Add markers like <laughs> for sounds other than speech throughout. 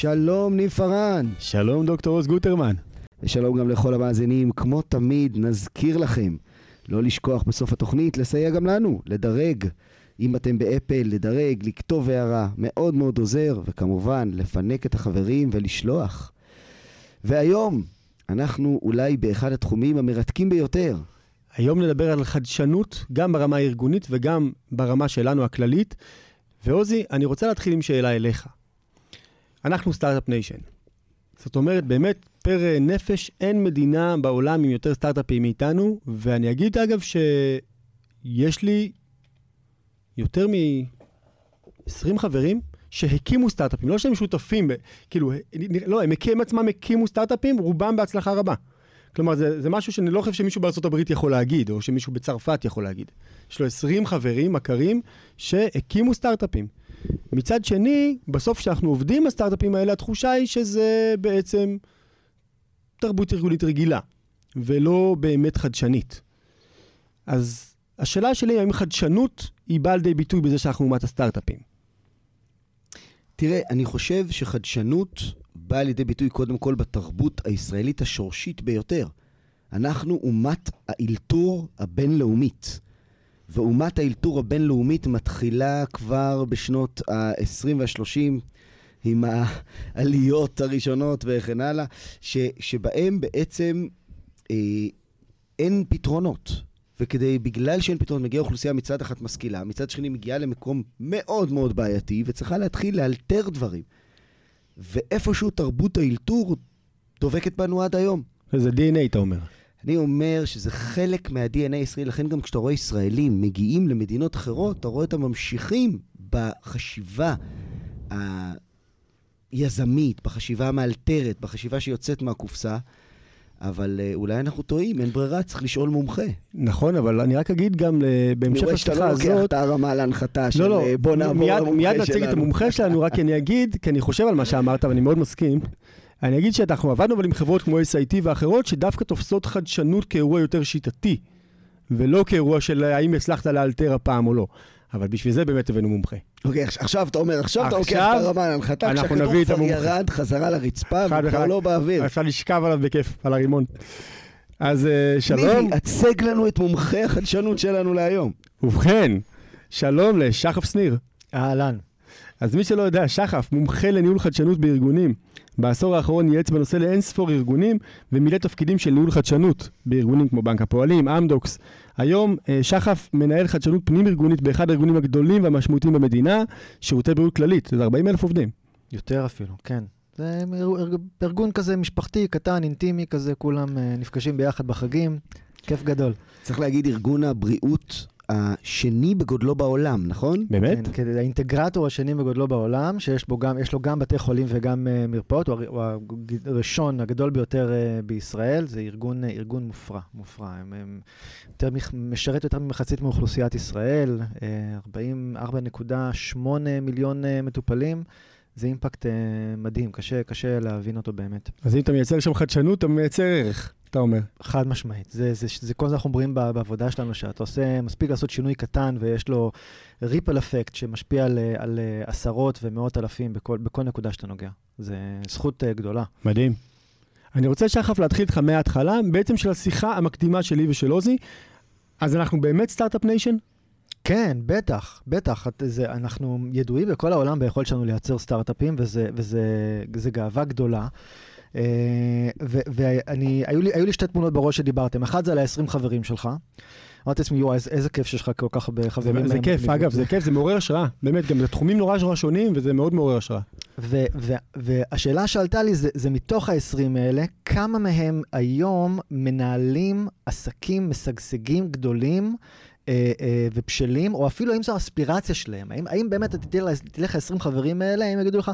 שלום ניב פארן. שלום דוקטור עוז גוטרמן. ושלום גם לכל המאזינים. כמו תמיד, נזכיר לכם לא לשכוח בסוף התוכנית לסייע גם לנו, לדרג. אם אתם באפל, לדרג, לכתוב הערה, מאוד מאוד עוזר, וכמובן, לפנק את החברים ולשלוח. והיום, אנחנו אולי באחד התחומים המרתקים ביותר. היום נדבר על חדשנות, גם ברמה הארגונית וגם ברמה שלנו הכללית. ועוזי, אני רוצה להתחיל עם שאלה אליך. אנחנו start-up nation. זאת אומרת, באמת, פר נפש אין מדינה בעולם עם יותר סטארט-אפים מאיתנו, ואני אגיד, אגב, שיש לי יותר מ-20 חברים שהקימו סטארט-אפים, לא שהם שותפים, כאילו, לא, הם, הם עצמם הקימו סטארט-אפים, רובם בהצלחה רבה. כלומר, זה, זה משהו שאני לא חושב שמישהו בארה"ב יכול להגיד, או שמישהו בצרפת יכול להגיד. יש לו 20 חברים, מכרים, שהקימו סטארט-אפים. מצד שני, בסוף כשאנחנו עובדים בסטארט-אפים האלה, התחושה היא שזה בעצם תרבות ארגונית רגילה, ולא באמת חדשנית. אז השאלה שלי, האם חדשנות היא באה לידי ביטוי בזה שאנחנו אומת הסטארט-אפים? תראה, אני חושב שחדשנות באה לידי ביטוי קודם כל בתרבות הישראלית השורשית ביותר. אנחנו אומת האלתור הבינלאומית. ואומת האלתור הבינלאומית מתחילה כבר בשנות ה-20 וה-30 עם העליות הראשונות וכן הלאה, ש, שבהם בעצם אה, אין פתרונות. וכדי, בגלל שאין פתרונות, מגיעה אוכלוסייה מצד אחד משכילה, מצד שני מגיעה למקום מאוד מאוד בעייתי, וצריכה להתחיל לאלתר דברים. ואיפשהו תרבות האלתור דובקת בנו עד היום. זה DNA, אתה אומר. אני אומר שזה חלק מה-DNA הישראלי, לכן גם כשאתה רואה ישראלים מגיעים למדינות אחרות, אתה רואה אותם ממשיכים בחשיבה היזמית, בחשיבה המאלתרת, בחשיבה שיוצאת מהקופסה. אבל uh, אולי אנחנו טועים, אין ברירה, צריך לשאול מומחה. נכון, אבל אני רק אגיד גם uh, בהמשך לשיחה הזאת... אני רואה שאתה לא לוקח את הרמה להנחתה לא, של לא, uh, בוא נעבור למומחה שלנו. מיד נציג את המומחה שלנו, רק אני אגיד, כי אני חושב על מה שאמרת ואני מאוד מסכים. אני אגיד שאנחנו עבדנו אבל עם חברות כמו SIT ואחרות, שדווקא תופסות חדשנות כאירוע יותר שיטתי, ולא כאירוע של האם הצלחת לאלתר הפעם או לא. אבל בשביל זה באמת הבאנו מומחה. אוקיי, עכשיו אתה אומר, עכשיו אתה לוקח את הרמה להנחתה, כשהכדור כבר ירד חזרה לרצפה וכבר לא באוויר. אפשר לשכב עליו בכיף, על הרימון. אז שלום. מיבי, הצג לנו את מומחה החדשנות שלנו להיום. ובכן, שלום לשחף שניר. אהלן. אז מי שלא יודע, שחף, מומחה לניהול חדשנות בארגונים. בעשור האחרון ייעץ בנושא לאין ספור ארגונים ומילא תפקידים של ניהול חדשנות בארגונים כמו בנק הפועלים, אמדוקס. היום שחף מנהל חדשנות פנים-ארגונית באחד הארגונים הגדולים והמשמעותיים במדינה, שירותי בריאות כללית, זה 40 אלף עובדים. יותר אפילו, כן. זה ארגון כזה משפחתי, קטן, אינטימי כזה, כולם נפגשים ביחד בחגים, כיף גדול. צריך להגיד ארגון הבריאות השני בגודלו בעולם, נכון? באמת? כן, האינטגרטור השני בגודלו בעולם, שיש בו גם, יש לו גם בתי חולים וגם uh, מרפאות, הוא, הוא הראשון, הגדול ביותר uh, בישראל, זה ארגון, uh, ארגון מופרע, מופרע. הם, הם יותר, משרת יותר ממחצית מאוכלוסיית ישראל, uh, 4.8 מיליון uh, מטופלים. זה אימפקט uh, מדהים, קשה, קשה להבין אותו באמת. אז אם אתה מייצר שם חדשנות, אתה מייצר ערך. אתה אומר. חד משמעית. זה, זה, זה, זה כל זה אנחנו אומרים בעבודה שלנו, שאתה עושה, מספיק לעשות שינוי קטן ויש לו ripple effect שמשפיע על, על עשרות ומאות אלפים בכל, בכל נקודה שאתה נוגע. זה זכות אה, גדולה. מדהים. אני רוצה שחף להתחיל איתך מההתחלה, בעצם של השיחה המקדימה שלי ושל עוזי. אז אנחנו באמת start-up nation? כן, בטח, בטח. זה, אנחנו ידועים בכל העולם ביכולת שלנו לייצר סטארט-אפים, וזה, וזה, גאווה גדולה. ואני, היו לי, לי שתי תמונות בראש שדיברתם. אחת זה על ה-20 חברים שלך. אמרתי לעצמי, יואו, איזה כיף שיש לך כל כך הרבה חברים. זה, זה כיף, אגב, זה כיף, זה מעורר השראה. באמת, גם זה תחומים נורא נורא שונים, וזה מאוד מעורר השראה. והשאלה שעלתה לי זה, זה מתוך ה-20 האלה, כמה מהם היום מנהלים עסקים משגשגים גדולים אה, אה, ובשלים, או אפילו האם זו אספירציה שלהם. האם, האם באמת אתה תלך ל-20 חברים האלה, הם יגידו לך,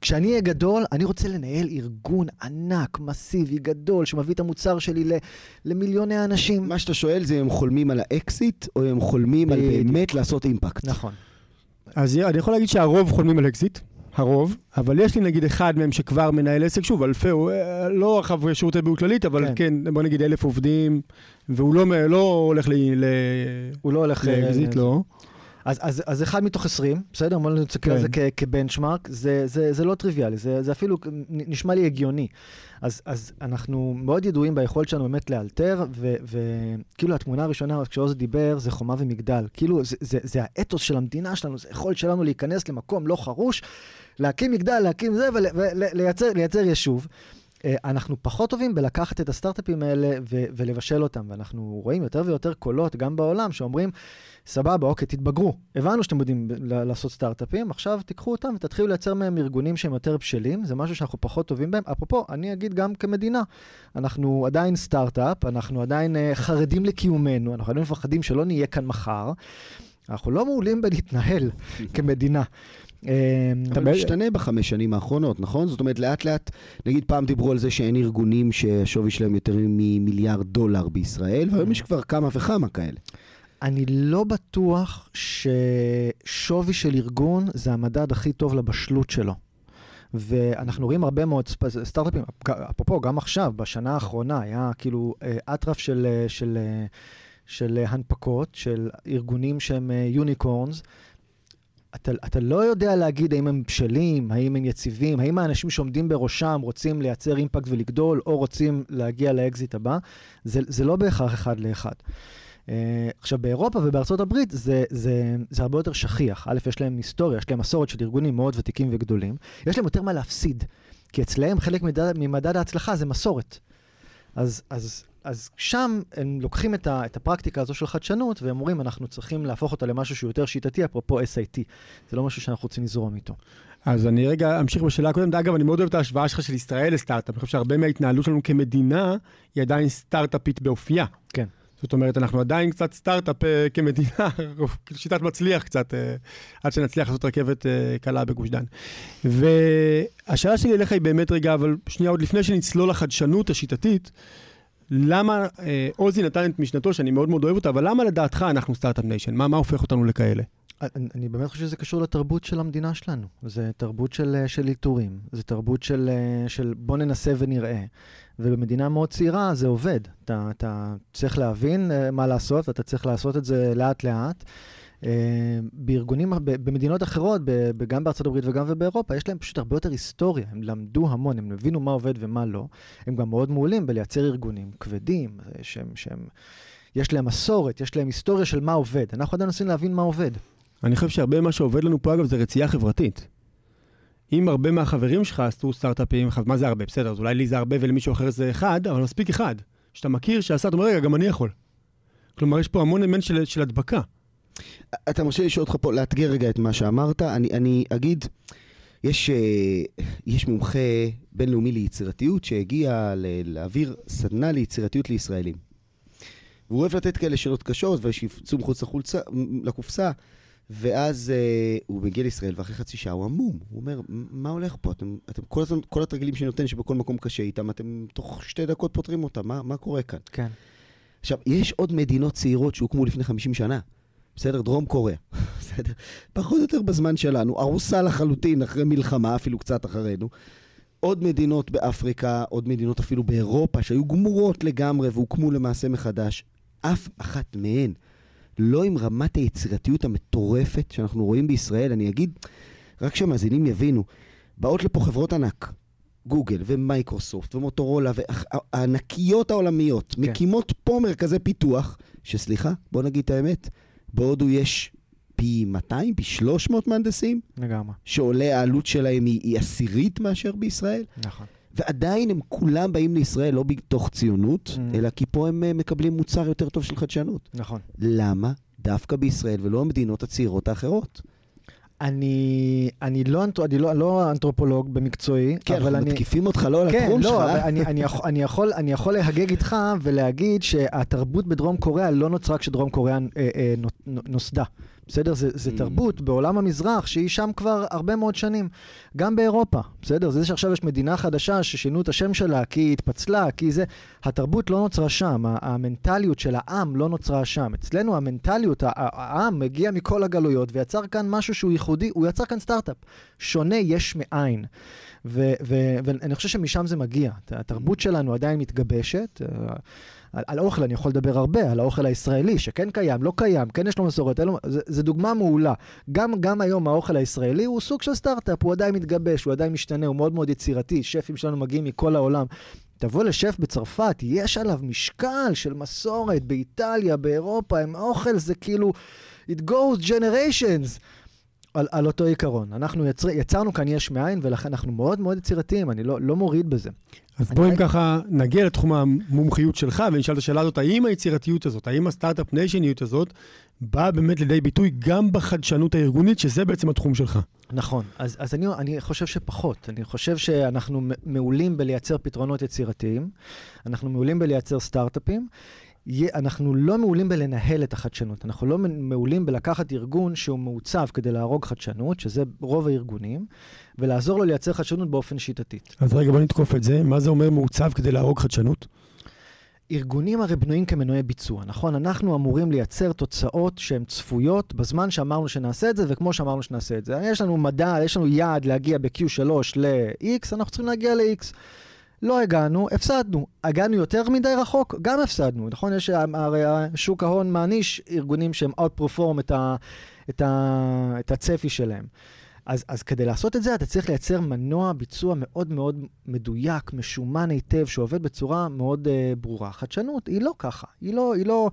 כשאני אהיה גדול, אני רוצה לנהל ארגון ענק, מסיבי, גדול, שמביא את המוצר שלי ל, למיליוני אנשים. מה שאתה שואל זה אם הם חולמים על האקזיט, או הם חולמים על באמת לעשות אימפקט. נכון. אז אני יכול להגיד שהרוב חולמים על אקזיט. הרוב, אבל יש לי נגיד אחד מהם שכבר מנהל עסק, שוב, אלפי, הוא לא חברי שירותי בריאות כללית, אבל כן, כן בוא נגיד אלף עובדים, והוא לא, לא הולך ל... הוא לא הולך לאקזיט, לא. אז, אז, אז אחד מתוך 20, בסדר? בוא נסתכל על כן. זה כ- כבנצ'מארק, זה, זה, זה לא טריוויאלי, זה, זה אפילו נשמע לי הגיוני. אז, אז אנחנו מאוד ידועים ביכולת שלנו באמת לאלתר, וכאילו התמונה הראשונה, כשעוז דיבר, זה חומה ומגדל. כאילו, זה, זה, זה האתוס של המדינה שלנו, זה היכולת שלנו להיכנס למקום לא חרוש, להקים מגדל, להקים זה, ולייצר לייצר יישוב. אה, אנחנו פחות טובים בלקחת את הסטארט-אפים האלה ו- ולבשל אותם, ואנחנו רואים יותר ויותר קולות, גם בעולם, שאומרים, סבבה, אוקיי, תתבגרו. הבנו שאתם יודעים ל- לעשות סטארט-אפים, עכשיו תיקחו אותם ותתחילו לייצר מהם ארגונים שהם יותר בשלים, זה משהו שאנחנו פחות טובים בהם. אפרופו, אני אגיד גם כמדינה, אנחנו עדיין סטארט-אפ, אנחנו עדיין uh, חרדים לקיומנו, אנחנו עדיין מפחדים שלא נהיה כאן מחר. אנחנו לא מעולים בלהתנהל <laughs> כמדינה. אה, אבל משתנה בחמש שנים האחרונות, נכון? זאת אומרת, לאט לאט, נגיד פעם דיברו על זה שאין ארגונים שהשווי שלהם יותר ממיליארד דולר בישראל, והיום יש כבר כמה וכמה כאלה. אני לא בטוח ששווי של ארגון זה המדד הכי טוב לבשלות שלו. ואנחנו רואים הרבה מאוד סטארט-אפים, אפרופו, גם עכשיו, בשנה האחרונה, היה כאילו אה, אטרף של, אה, של, של אה, הנפקות, של ארגונים שהם יוניקורנס. אתה, אתה לא יודע להגיד האם הם בשלים, האם הם יציבים, האם האנשים שעומדים בראשם רוצים לייצר אימפקט ולגדול, או רוצים להגיע לאקזיט הבא. זה, זה לא בהכרח אחד לאחד. Uh, עכשיו, באירופה ובארצות הברית זה, זה, זה הרבה יותר שכיח. א', יש להם היסטוריה, יש להם מסורת של ארגונים מאוד ותיקים וגדולים. יש להם יותר מה להפסיד, כי אצלהם חלק מדד, ממדד ההצלחה זה מסורת. אז, אז, אז שם הם לוקחים את, ה, את הפרקטיקה הזו של חדשנות, והם אומרים, אנחנו צריכים להפוך אותה למשהו שהוא יותר שיטתי, אפרופו SIT. זה לא משהו שאנחנו רוצים לזרום איתו. אז אני רגע אמשיך בשאלה הקודמת. אגב, אני מאוד אוהב את ההשוואה שלך של ישראל לסטארט-אפ. אני חושב שהרבה מההתנהלות שלנו כמדינה היא עדיין סטארט-אפית באופייה. כן. זאת אומרת, אנחנו עדיין קצת סטארט-אפ אה, כמדינה, <laughs> כאילו שיטת מצליח קצת, אה, עד שנצליח לעשות רכבת אה, קלה בגוש דן. והשאלה שלי אליך היא באמת רגע, אבל שנייה, עוד לפני שנצלול לחדשנות השיטתית, למה, אה, עוזי נתן את משנתו, שאני מאוד מאוד אוהב אותה, אבל למה לדעתך אנחנו start-up nation? מה, מה הופך אותנו לכאלה? אני, אני באמת חושב שזה קשור לתרבות של המדינה שלנו. זה תרבות של, אה, של אלתורים, זה תרבות של, אה, של בוא ננסה ונראה. ובמדינה מאוד צעירה זה עובד. אתה, אתה צריך להבין אה, מה לעשות, ואתה צריך לעשות את זה לאט-לאט. אה, בארגונים, במדינות אחרות, גם בארצות הברית וגם ובאירופה, יש להם פשוט הרבה יותר היסטוריה. הם למדו המון, הם הבינו מה עובד ומה לא. הם גם מאוד מעולים בלייצר ארגונים כבדים, אה, שהם, שהם, יש להם מסורת, יש להם היסטוריה של מה עובד. אנחנו עדיין מנסים להבין מה עובד. אני חושב שהרבה ממה שעובד לנו פה, אגב, זה רצייה חברתית. אם הרבה מהחברים שלך עשו סטארט-אפים, מה זה הרבה? בסדר, אז אולי לי זה הרבה ולמישהו אחר זה אחד, אבל מספיק אחד. שאתה מכיר שעשה, אתה אומר, רגע, גם אני יכול. כלומר, יש פה המון אלמנט של, של הדבקה. אתה מרשה לי לשאול אותך פה, לאתגר רגע את מה שאמרת. אני, אני אגיד, יש, אה, יש מומחה בינלאומי ליצירתיות שהגיע להעביר סדנה ליצירתיות לישראלים. והוא אוהב לתת כאלה שאלות קשות, ושיפצו מחוץ לחולצה, לקופסה, ואז אה, הוא מגיע לישראל, ואחרי חצי שעה הוא עמום. הוא אומר, מה הולך פה? אתם, אתם כל, הזמן, כל התרגילים שאני נותן, שבכל מקום קשה איתם, אתם תוך שתי דקות פותרים אותם, מה, מה קורה כאן? כן. עכשיו, יש עוד מדינות צעירות שהוקמו לפני 50 שנה. בסדר? דרום קוריאה. <laughs> בסדר? פחות או יותר בזמן שלנו, ארוסה לחלוטין אחרי מלחמה, אפילו קצת אחרינו. עוד מדינות באפריקה, עוד מדינות אפילו באירופה, שהיו גמורות לגמרי והוקמו למעשה מחדש. אף אחת מהן לא עם רמת היצירתיות המטורפת שאנחנו רואים בישראל. אני אגיד, רק שהמאזינים יבינו, באות לפה חברות ענק, גוגל ומייקרוסופט ומוטורולה והענקיות העולמיות, כן. כן. מקימות פה מרכזי פיתוח, שסליחה, בוא נגיד את האמת, בהודו יש פי 200, פי 300 מהנדסים, לגמרי. שעולה העלות שלהם היא, היא עשירית מאשר בישראל, נכון. ועדיין הם כולם באים לישראל לא מתוך ציונות, Mm. אלא כי פה הם אה, מקבלים מוצר יותר טוב של חדשנות. נכון. למה דווקא בישראל ולא המדינות הצעירות האחרות? אני, אני, לא, אני לא, לא אנתרופולוג במקצועי, כן, אבל אנחנו אני... מתקיפים אותך לא על כן, התחום לא, שלך. אבל אני, אני, יכול, אני, יכול, אני יכול להגג איתך ולהגיד שהתרבות בדרום קוריאה לא נוצרה כשדרום קוריאה אה, אה, נו- נוסדה. בסדר? זה, זה Mm. תרבות בעולם המזרח שהיא שם כבר הרבה מאוד שנים. גם באירופה, בסדר? זה שעכשיו יש מדינה חדשה ששינו את השם שלה כי היא התפצלה, כי זה... התרבות לא נוצרה שם, המנטליות של העם לא נוצרה שם. אצלנו המנטליות, העם מגיע מכל הגלויות ויצר כאן משהו שהוא ייחודי, הוא יצר כאן סטארט-אפ. שונה יש מאין. ו- ו- ואני חושב שמשם זה מגיע. התרבות שלנו עדיין מתגבשת. על, על אוכל אני יכול לדבר הרבה, על האוכל הישראלי, שכן קיים, לא קיים, כן יש לו מסורת, לו, זה, זה דוגמה מעולה. גם, גם היום האוכל הישראלי הוא סוג של סטארט-אפ, הוא עדיין מתגבש, הוא עדיין משתנה, הוא מאוד מאוד יצירתי, שפים שלנו מגיעים מכל העולם. תבוא לשף בצרפת, יש עליו משקל של מסורת באיטליה, באירופה, עם אוכל זה כאילו, it goes generations. על, על אותו עיקרון. אנחנו יצר, יצרנו כאן יש מאין, ולכן אנחנו מאוד מאוד יצירתיים, אני לא, לא מוריד בזה. אז בואי אם ככה נגיע לתחום המומחיות שלך, ונשאל את השאלה הזאת, האם היצירתיות הזאת, האם הסטארט-אפ ניישניות הזאת, באה באמת לידי ביטוי גם בחדשנות הארגונית, שזה בעצם התחום שלך. נכון, אז, אז אני, אני חושב שפחות. אני חושב שאנחנו מעולים בלייצר פתרונות יצירתיים, אנחנו מעולים בלייצר סטארט-אפים. אנחנו לא מעולים בלנהל את החדשנות, אנחנו לא מעולים בלקחת ארגון שהוא מעוצב כדי להרוג חדשנות, שזה רוב הארגונים, ולעזור לו לייצר חדשנות באופן שיטתית. אז רגע, בוא נתקוף את זה. מה זה אומר מעוצב כדי להרוג חדשנות? ארגונים הרי בנויים כמנועי ביצוע, נכון? אנחנו אמורים לייצר תוצאות שהן צפויות בזמן שאמרנו שנעשה את זה, וכמו שאמרנו שנעשה את זה. יש לנו מדע, יש לנו יעד להגיע ב-Q3 ל-X, אנחנו צריכים להגיע ל-X. לא הגענו, הפסדנו. הגענו יותר מדי רחוק, גם הפסדנו. נכון? יש, הרי שוק ההון מעניש ארגונים שהם outperform את, ה, את, ה, את הצפי שלהם. אז, אז כדי לעשות את זה, אתה צריך לייצר מנוע ביצוע מאוד מאוד מדויק, משומן היטב, שעובד בצורה מאוד uh, ברורה. חדשנות היא לא ככה. היא לא, היא לא,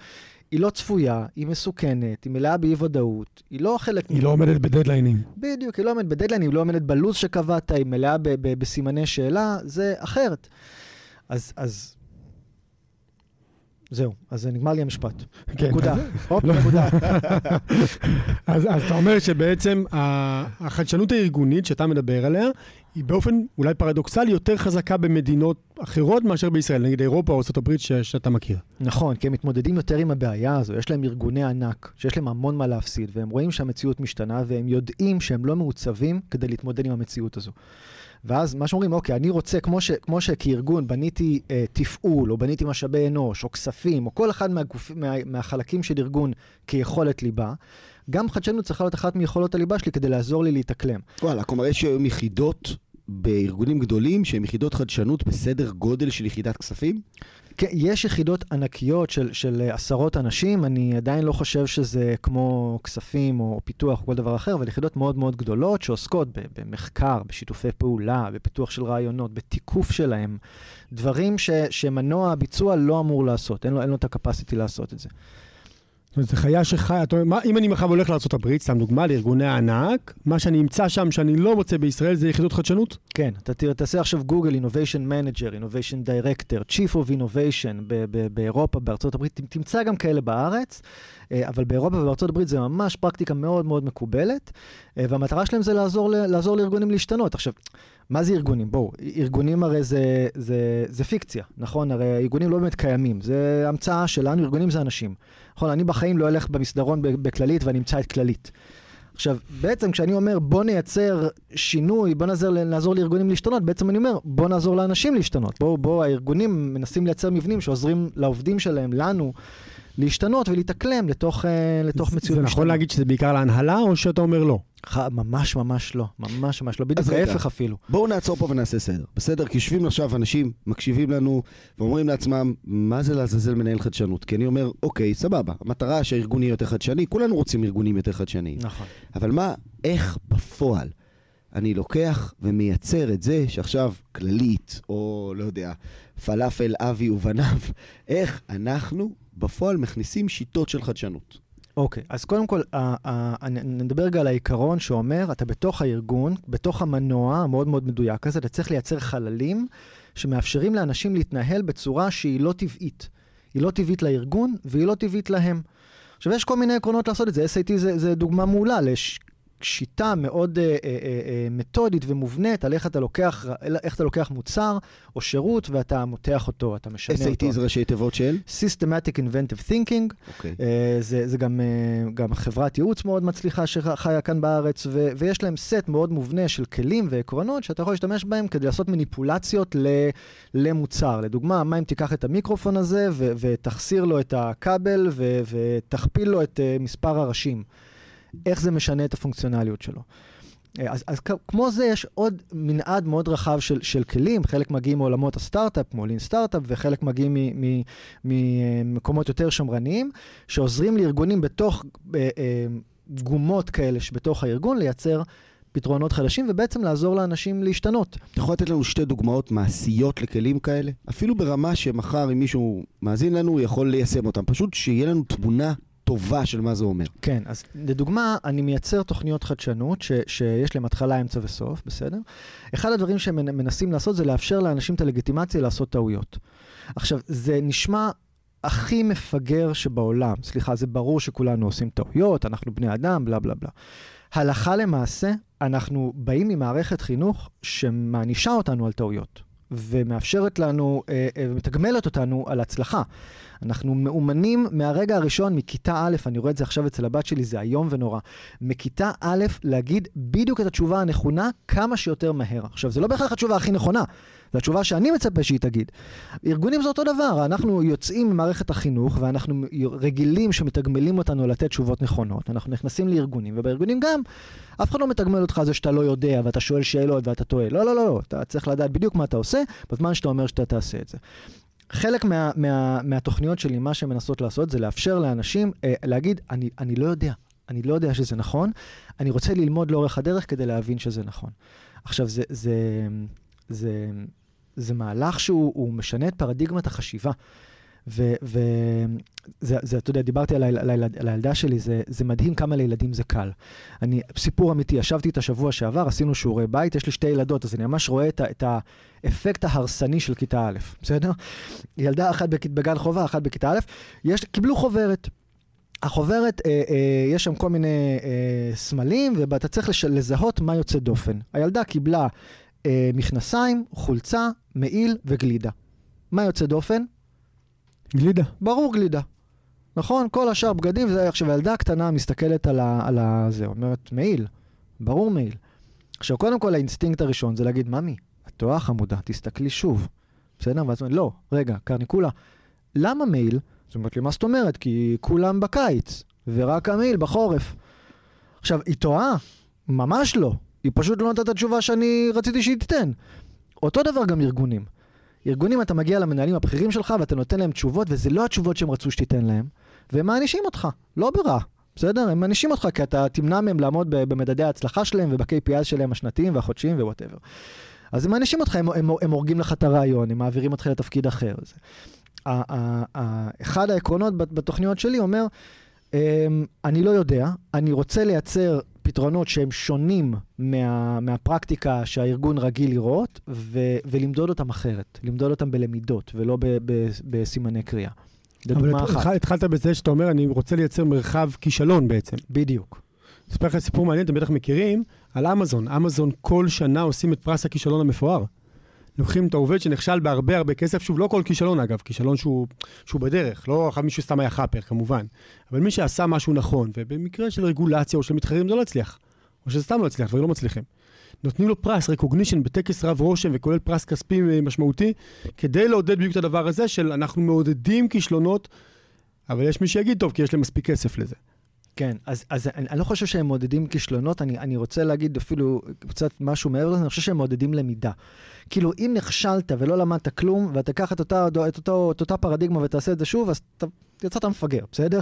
היא לא צפויה, היא מסוכנת, היא מלאה באי-ודאות, היא לא חלק... היא מ... לא עומדת בדדליינים. בדיוק, היא לא עומדת בדדליינים, היא לא עומדת בלו"ז שקבעת, היא מלאה ב- ב- בסימני שאלה, זה אחרת. אז, אז זהו, אז נגמר לי המשפט. כן. נקודה. הופ, לא. נקודה. <laughs> אז, אז אתה אומר שבעצם החדשנות הארגונית שאתה מדבר עליה, היא באופן אולי פרדוקסלי יותר חזקה במדינות אחרות מאשר בישראל, נגיד אירופה או ארה"ב שאתה מכיר. נכון, כי הם מתמודדים יותר עם הבעיה הזו, יש להם ארגוני ענק, שיש להם המון מה להפסיד, והם רואים שהמציאות משתנה, והם יודעים שהם לא מעוצבים כדי להתמודד עם המציאות הזו. ואז מה שאומרים, אוקיי, אני רוצה, כמו, ש, כמו שכארגון בניתי אה, תפעול, או בניתי משאבי אנוש, או כספים, או כל אחד מהגופ, מה, מהחלקים של ארגון כיכולת ליבה, גם חדשנות צריכה להיות אחת מיכולות הליבה שלי כדי לעזור לי להתאקלם. וואלה, כלומר יש היום יחידות בארגונים גדולים שהן יחידות חדשנות בסדר גודל של יחידת כספים? כן, יש יחידות ענקיות של, של עשרות אנשים, אני עדיין לא חושב שזה כמו כספים או פיתוח או כל דבר אחר, אבל יחידות מאוד מאוד גדולות שעוסקות במחקר, בשיתופי פעולה, בפיתוח של רעיונות, בתיקוף שלהם, דברים ש, שמנוע הביצוע לא אמור לעשות, אין לו, אין לו את הקפסיטי לעשות את זה. זאת אומרת, זו חיה שחיה, אתה אומר, אם אני מחר הולך לארה"ב, סתם דוגמה, לארגוני הענק, מה שאני אמצא שם שאני לא מוצא בישראל זה יחידות חדשנות? כן, אתה תראה, תעשה עכשיו גוגל Innovation Manager, Innovation Director, Chief of Innovation באירופה, בארצות הברית, תמצא גם כאלה בארץ, אה, אבל באירופה ובארצות הברית זה ממש פרקטיקה מאוד מאוד מקובלת, אה, והמטרה שלהם זה לעזור, לעזור לארגונים להשתנות. עכשיו, מה זה ארגונים? בואו, ארגונים הרי זה, זה, זה פיקציה, נכון? הרי ארגונים לא באמת קיימים, זה המצאה שלנו, ארגונים זה אנשים. נכון, אני בחיים לא אלך במסדרון בכללית ואני אמצא את כללית. עכשיו, בעצם כשאני אומר בוא נייצר שינוי, בוא נעזור, נעזור לארגונים להשתנות, בעצם אני אומר בוא נעזור לאנשים להשתנות. בואו, בוא, הארגונים מנסים לייצר מבנים שעוזרים לעובדים שלהם, לנו, להשתנות ולהתאקלם לתוך, אה, לתוך מציאות משתנה. זה נכון להגיד שזה בעיקר להנהלה, או שאתה אומר לא? ממש ממש לא, ממש ממש לא, בדיוק ההפך אפילו. בואו נעצור פה ונעשה סדר, בסדר? כי יושבים עכשיו אנשים, מקשיבים לנו, ואומרים לעצמם, מה זה לעזאזל מנהל חדשנות? כי אני אומר, אוקיי, סבבה, המטרה שהארגון יהיה יותר חדשני, כולנו רוצים ארגונים יותר חדשניים. נכון. אבל מה, איך בפועל אני לוקח ומייצר את זה שעכשיו כללית, או לא יודע, פלאפל אבי ובניו, איך אנחנו בפועל מכניסים שיטות של חדשנות. אוקיי, okay, אז קודם כל, נדבר רגע על העיקרון שאומר, אתה בתוך הארגון, בתוך המנוע המאוד מאוד מדויק הזה, אתה צריך לייצר חללים שמאפשרים לאנשים להתנהל בצורה שהיא לא טבעית. היא לא טבעית לארגון והיא לא טבעית להם. עכשיו, יש כל מיני עקרונות לעשות את זה. SAT זה, זה דוגמה מעולה לש, שיטה מאוד אה, אה, אה, אה, מתודית ומובנית על איך אתה, לוקח, איך אתה לוקח מוצר או שירות ואתה מותח אותו, אתה משנה SAT אותו. SAT זה ראשי תיבות של? Systematic Inventive Thinking. Okay. אוקיי. אה, זה, זה גם, אה, גם חברת ייעוץ מאוד מצליחה שחיה כאן בארץ, ו, ויש להם סט מאוד מובנה של כלים ועקרונות שאתה יכול להשתמש בהם כדי לעשות מניפולציות ל, למוצר. לדוגמה, מה אם תיקח את המיקרופון הזה ו, ותחסיר לו את הכבל ו, ותכפיל לו את uh, מספר הראשים. איך זה משנה את הפונקציונליות שלו. אה, אז, אז כמו זה, יש עוד מנעד מאוד רחב של, של כלים, חלק מגיעים מעולמות הסטארט-אפ, כמו לין סטארט-אפ, וחלק מגיעים ממקומות יותר שמרניים, שעוזרים לארגונים בתוך אה, אה, גומות כאלה שבתוך הארגון לייצר פתרונות חדשים, ובעצם לעזור לאנשים להשתנות. אתה יכול לתת לנו שתי דוגמאות מעשיות לכלים כאלה? אפילו ברמה שמחר אם מישהו מאזין לנו, הוא יכול ליישם אותם. פשוט שיהיה לנו תמונה טובה של מה זה אומר. כן, אז לדוגמה, אני מייצר תוכניות חדשנות ש, שיש להן התחלה, אמצע וסוף, בסדר? אחד הדברים שהם מנסים לעשות זה לאפשר לאנשים את הלגיטימציה לעשות טעויות. עכשיו, זה נשמע הכי מפגר שבעולם. סליחה, זה ברור שכולנו עושים טעויות, אנחנו בני אדם, בלה בלה בלה. הלכה למעשה, אנחנו באים ממערכת חינוך שמענישה אותנו על טעויות, ומאפשרת לנו, אה, אה, ומתגמלת אותנו על הצלחה. אנחנו מאומנים מהרגע הראשון, מכיתה א', אני רואה את זה עכשיו אצל הבת שלי, זה איום ונורא. מכיתה א', להגיד בדיוק את התשובה הנכונה כמה שיותר מהר. עכשיו, זה לא בהכרח התשובה הכי נכונה, זו התשובה שאני מצפה שהיא תגיד. ארגונים זה אותו דבר, אנחנו יוצאים ממערכת החינוך ואנחנו רגילים שמתגמלים אותנו לתת תשובות נכונות. אנחנו נכנסים לארגונים, ובארגונים גם, אף אחד לא מתגמל אותך על זה שאתה לא יודע ואתה שואל שאלות ואתה טועה. לא, לא, לא, לא, אתה צריך לדעת בדיוק מה אתה עושה, בזמן שאתה אומר שאתה תעשה את זה. חלק מה, מה, מהתוכניות שלי, מה שהן מנסות לעשות, זה לאפשר לאנשים אה, להגיד, אני, אני לא יודע, אני לא יודע שזה נכון, אני רוצה ללמוד לאורך הדרך כדי להבין שזה נכון. עכשיו, זה, זה, זה, זה מהלך שהוא משנה את פרדיגמת החשיבה. וזה, אתה יודע, דיברתי על, על, על, על הילדה שלי, זה, זה מדהים כמה לילדים זה קל. אני, סיפור אמיתי, ישבתי איתה שבוע שעבר, עשינו שיעורי בית, יש לי שתי ילדות, אז אני ממש רואה את, את האפקט ההרסני של כיתה א', בסדר? ילדה אחת בגן חובה, אחת בכיתה א', יש, קיבלו חוברת. החוברת, אה, אה, יש שם כל מיני אה, סמלים, ואתה צריך לש, לזהות מה יוצא דופן. הילדה קיבלה אה, מכנסיים, חולצה, מעיל וגלידה. מה יוצא דופן? גלידה. ברור גלידה. נכון? כל השאר בגדים, וזה עכשיו הילדה הקטנה מסתכלת על, ה, על ה... זה, אומרת, מעיל. ברור מעיל. עכשיו, קודם כל האינסטינקט הראשון זה להגיד, ממי, את טועה חמודה, תסתכלי שוב. בסדר? ואז אומרת, לא, רגע, קרניקולה, למה מעיל? זאת אומרת לי, מה זאת אומרת? כי כולם בקיץ, ורק המעיל בחורף. עכשיו, היא טועה? ממש לא. היא פשוט לא נתת את התשובה שאני רציתי שהיא תיתן. אותו דבר גם ארגונים. ארגונים, אתה מגיע למנהלים הבכירים שלך ואתה נותן להם תשובות, וזה לא התשובות שהם רצו שתיתן להם, והם מענישים אותך, לא ברע, בסדר? הם מענישים אותך כי אתה תמנע מהם לעמוד במדדי ההצלחה שלהם וב-KPI שלהם השנתיים והחודשיים ווואטאבר. אז הם מענישים אותך, הם, הם, הם הורגים לך את הרעיון, הם מעבירים אותך לתפקיד אחר. זה. אחד העקרונות בתוכניות שלי אומר, אמ, אני לא יודע, אני רוצה לייצר פתרונות שהם שונים מה, מהפרקטיקה שהארגון רגיל לראות, ו, ולמדוד אותם אחרת, למדוד אותם בלמידות ולא ב, ב, בסימני קריאה. אבל אחת. התחלת בזה שאתה אומר, אני רוצה לייצר מרחב כישלון בעצם. בדיוק. אספר לך סיפור מעניין, אתם בטח מכירים, על אמזון. אמזון כל שנה עושים את פרס הכישלון המפואר. לוקחים את העובד שנכשל בהרבה הרבה כסף, שוב, לא כל כישלון אגב, כישלון שהוא, שהוא בדרך, לא אחת מישהו סתם היה חאפר כמובן, אבל מי שעשה משהו נכון, ובמקרה של רגולציה או של מתחרים זה לא הצליח, או שזה סתם לא הצליח, דברים לא מצליחים. נותנים לו פרס, recognition, בטקס רב רושם וכולל פרס כספי משמעותי, כדי לעודד בדיוק את הדבר הזה של אנחנו מעודדים כישלונות, אבל יש מי שיגיד, טוב, כי יש להם מספיק כסף לזה. כן, אז, אז אני, אני לא חושב שהם מעודדים כישלונות, אני, אני רוצה להגיד אפילו קצת משהו מעבר לזה, אני חושב שהם מעודדים למידה. כאילו, אם נכשלת ולא למדת כלום, ואתה קח את אותה, את, אותו, את אותה פרדיגמה ותעשה את זה שוב, אז אתה יצאת מפגר, בסדר?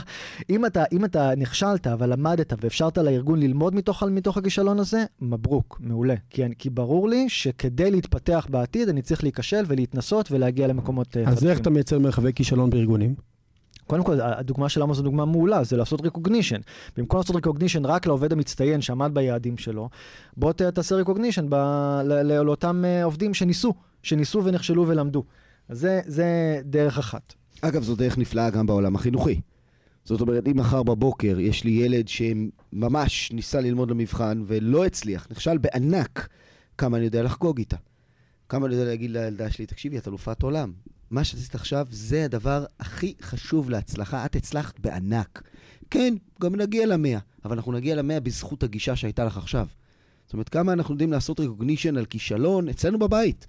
אם אתה, אם אתה נכשלת, אבל למדת ואפשרת לארגון ללמוד מתוך, מתוך הכישלון הזה, מברוק, מעולה. כי, כי ברור לי שכדי להתפתח בעתיד, אני צריך להיכשל ולהתנסות ולהגיע למקומות חדשים. אז איך אתה מייצר מרחבי כישלון בארגונים? קודם כל, הדוגמה של אמזון זו דוגמה מעולה, זה לעשות recognition. במקום לעשות recognition רק לעובד המצטיין שעמד ביעדים שלו, בוא תעשה recognition ב- לאותם אה, עובדים שניסו, שניסו ונכשלו ולמדו. אז זה, זה דרך אחת. אגב, זו דרך נפלאה גם בעולם החינוכי. זאת אומרת, אם מחר בבוקר יש לי ילד שממש ניסה ללמוד למבחן ולא הצליח, נכשל בענק, כמה אני יודע לחגוג איתה. כמה אני יודע להגיד לילדה שלי, תקשיבי, את אלופת עולם. מה שעשית עכשיו זה הדבר הכי חשוב להצלחה. את הצלחת בענק. כן, גם נגיע למאה, אבל אנחנו נגיע למאה בזכות הגישה שהייתה לך עכשיו. זאת אומרת, כמה אנחנו יודעים לעשות recognition על כישלון אצלנו בבית,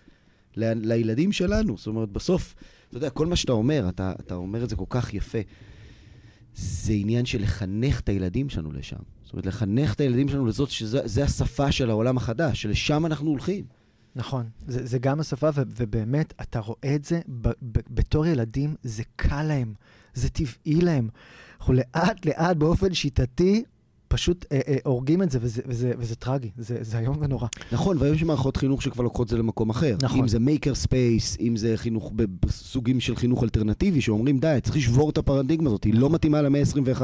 ל- לילדים שלנו. זאת אומרת, בסוף, אתה יודע, כל מה שאתה אומר, אתה, אתה אומר את זה כל כך יפה. זה עניין של לחנך את הילדים שלנו לשם. זאת אומרת, לחנך את הילדים שלנו לזאת שזה השפה של העולם החדש, שלשם אנחנו הולכים. נכון, זה, זה גם השפה, ו, ובאמת, אתה רואה את זה ב, ב, בתור ילדים, זה קל להם, זה טבעי להם. אנחנו לאט-לאט, באופן שיטתי, פשוט אה, אה, הורגים את זה, וזה, וזה, וזה טרגי, זה, זה איום ונורא. נכון, והיום יש מערכות חינוך שכבר לוקחות את זה למקום אחר. נכון. אם זה maker space, אם זה חינוך בסוגים של חינוך אלטרנטיבי, שאומרים, די, צריך לשבור את הפרדיגמה הזאת, היא לא מתאימה למאה ה-21.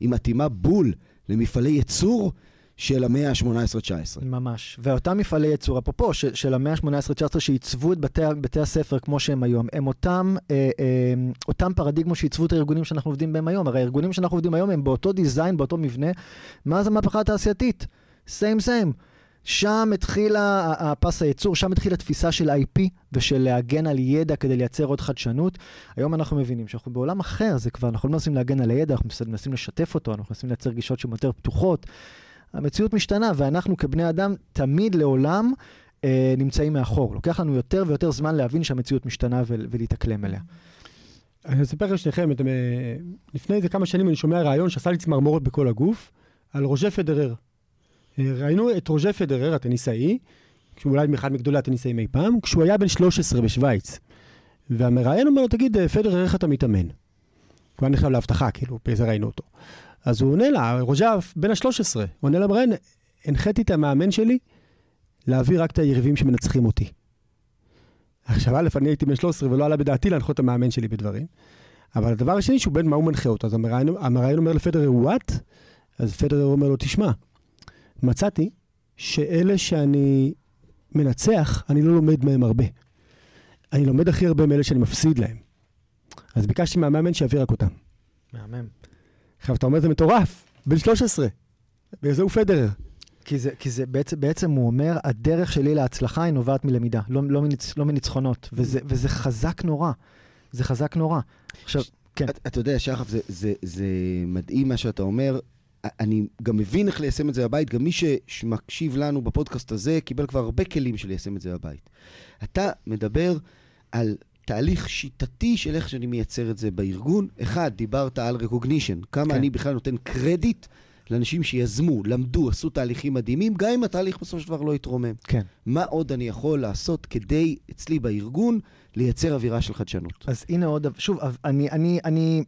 היא מתאימה בול למפעלי ייצור של המאה ה-18-19. ממש. ואותם מפעלי ייצור, אפרופו, של, של המאה ה-18-19 שעיצבו את בתי, בתי הספר כמו שהם היום, הם אותם, אה, אה, אותם פרדיגמות שעיצבו את הארגונים שאנחנו עובדים בהם היום. הרי הארגונים שאנחנו עובדים היום הם באותו דיזיין, באותו מבנה, מאז המהפכה התעשייתית. סיים סיים. שם התחילה הפס הייצור, שם התחילה התפיסה של IP ושל להגן על ידע כדי לייצר עוד חדשנות. היום אנחנו מבינים שאנחנו בעולם אחר, זה כבר, אנחנו לא מנסים להגן על הידע, אנחנו מנסים לשתף אותו, אנחנו מנסים לייצר גישות שהן יותר פתוחות. המציאות משתנה, ואנחנו כבני אדם תמיד לעולם אה, נמצאים מאחור. לוקח לנו יותר ויותר זמן להבין שהמציאות משתנה ולהתאקלם אליה. אני אספר לשניכם, אתם, אה, לפני איזה כמה שנים אני שומע רעיון שעשה לי צמרמורת בכל הגוף, על רוז'ה פדרר. אה, ראינו את רוז'ה פדרר, הטניסאי, שהוא אולי מאחד מגדולי הטניסאים אי פעם, כשהוא היה בן 13 בשוויץ. והמראיין אומר לו, תגיד, אה, פדרר, איך אתה מתאמן? הוא היה נחשב להבטחה, כאילו, באיזה ראינו אותו. אז הוא עונה לה, רוז'ה בן ה-13, הוא עונה למראיין, הנחיתי את המאמן שלי להביא רק את היריבים שמנצחים אותי. עכשיו, א', אני הייתי בן 13 ולא עלה בדעתי להנחות את המאמן שלי בדברים. אבל הדבר השני, שהוא בין מה הוא מנחה אותו. אז המראיין, אומר לפדרר, וואט? אז פדרר אומר לו, תשמע, מצאתי שאלה שאני מנצח, אני לא לומד מהם הרבה. אני לומד הכי הרבה מאלה שאני מפסיד להם. אז ביקשתי מהמאמן שיביא רק אותם. מהמם. עכשיו, אתה אומר, זה מטורף, בן 13. בגלל זה הוא פדרר. כי זה, כי זה בעצם, בעצם הוא אומר, הדרך שלי להצלחה היא נובעת מלמידה, לא, לא, מניצ, לא מניצחונות, וזה, וזה חזק נורא. זה חזק נורא. עכשיו, כן. אתה את יודע, שחף, זה, זה, זה מדהים מה שאתה אומר. אני גם מבין איך ליישם את זה בבית, גם מי שמקשיב לנו בפודקאסט הזה קיבל כבר הרבה כלים של ליישם את זה בבית. אתה מדבר על תהליך שיטתי של איך שאני מייצר את זה בארגון. אחד, דיברת על recognition, כמה כן. אני בכלל נותן קרדיט לאנשים שיזמו, למדו, עשו תהליכים מדהימים, גם אם התהליך בסופו של דבר לא יתרומם. כן. מה עוד אני יכול לעשות כדי, אצלי בארגון, לייצר אווירה של חדשנות? אז הנה עוד, שוב, אני, אני, אני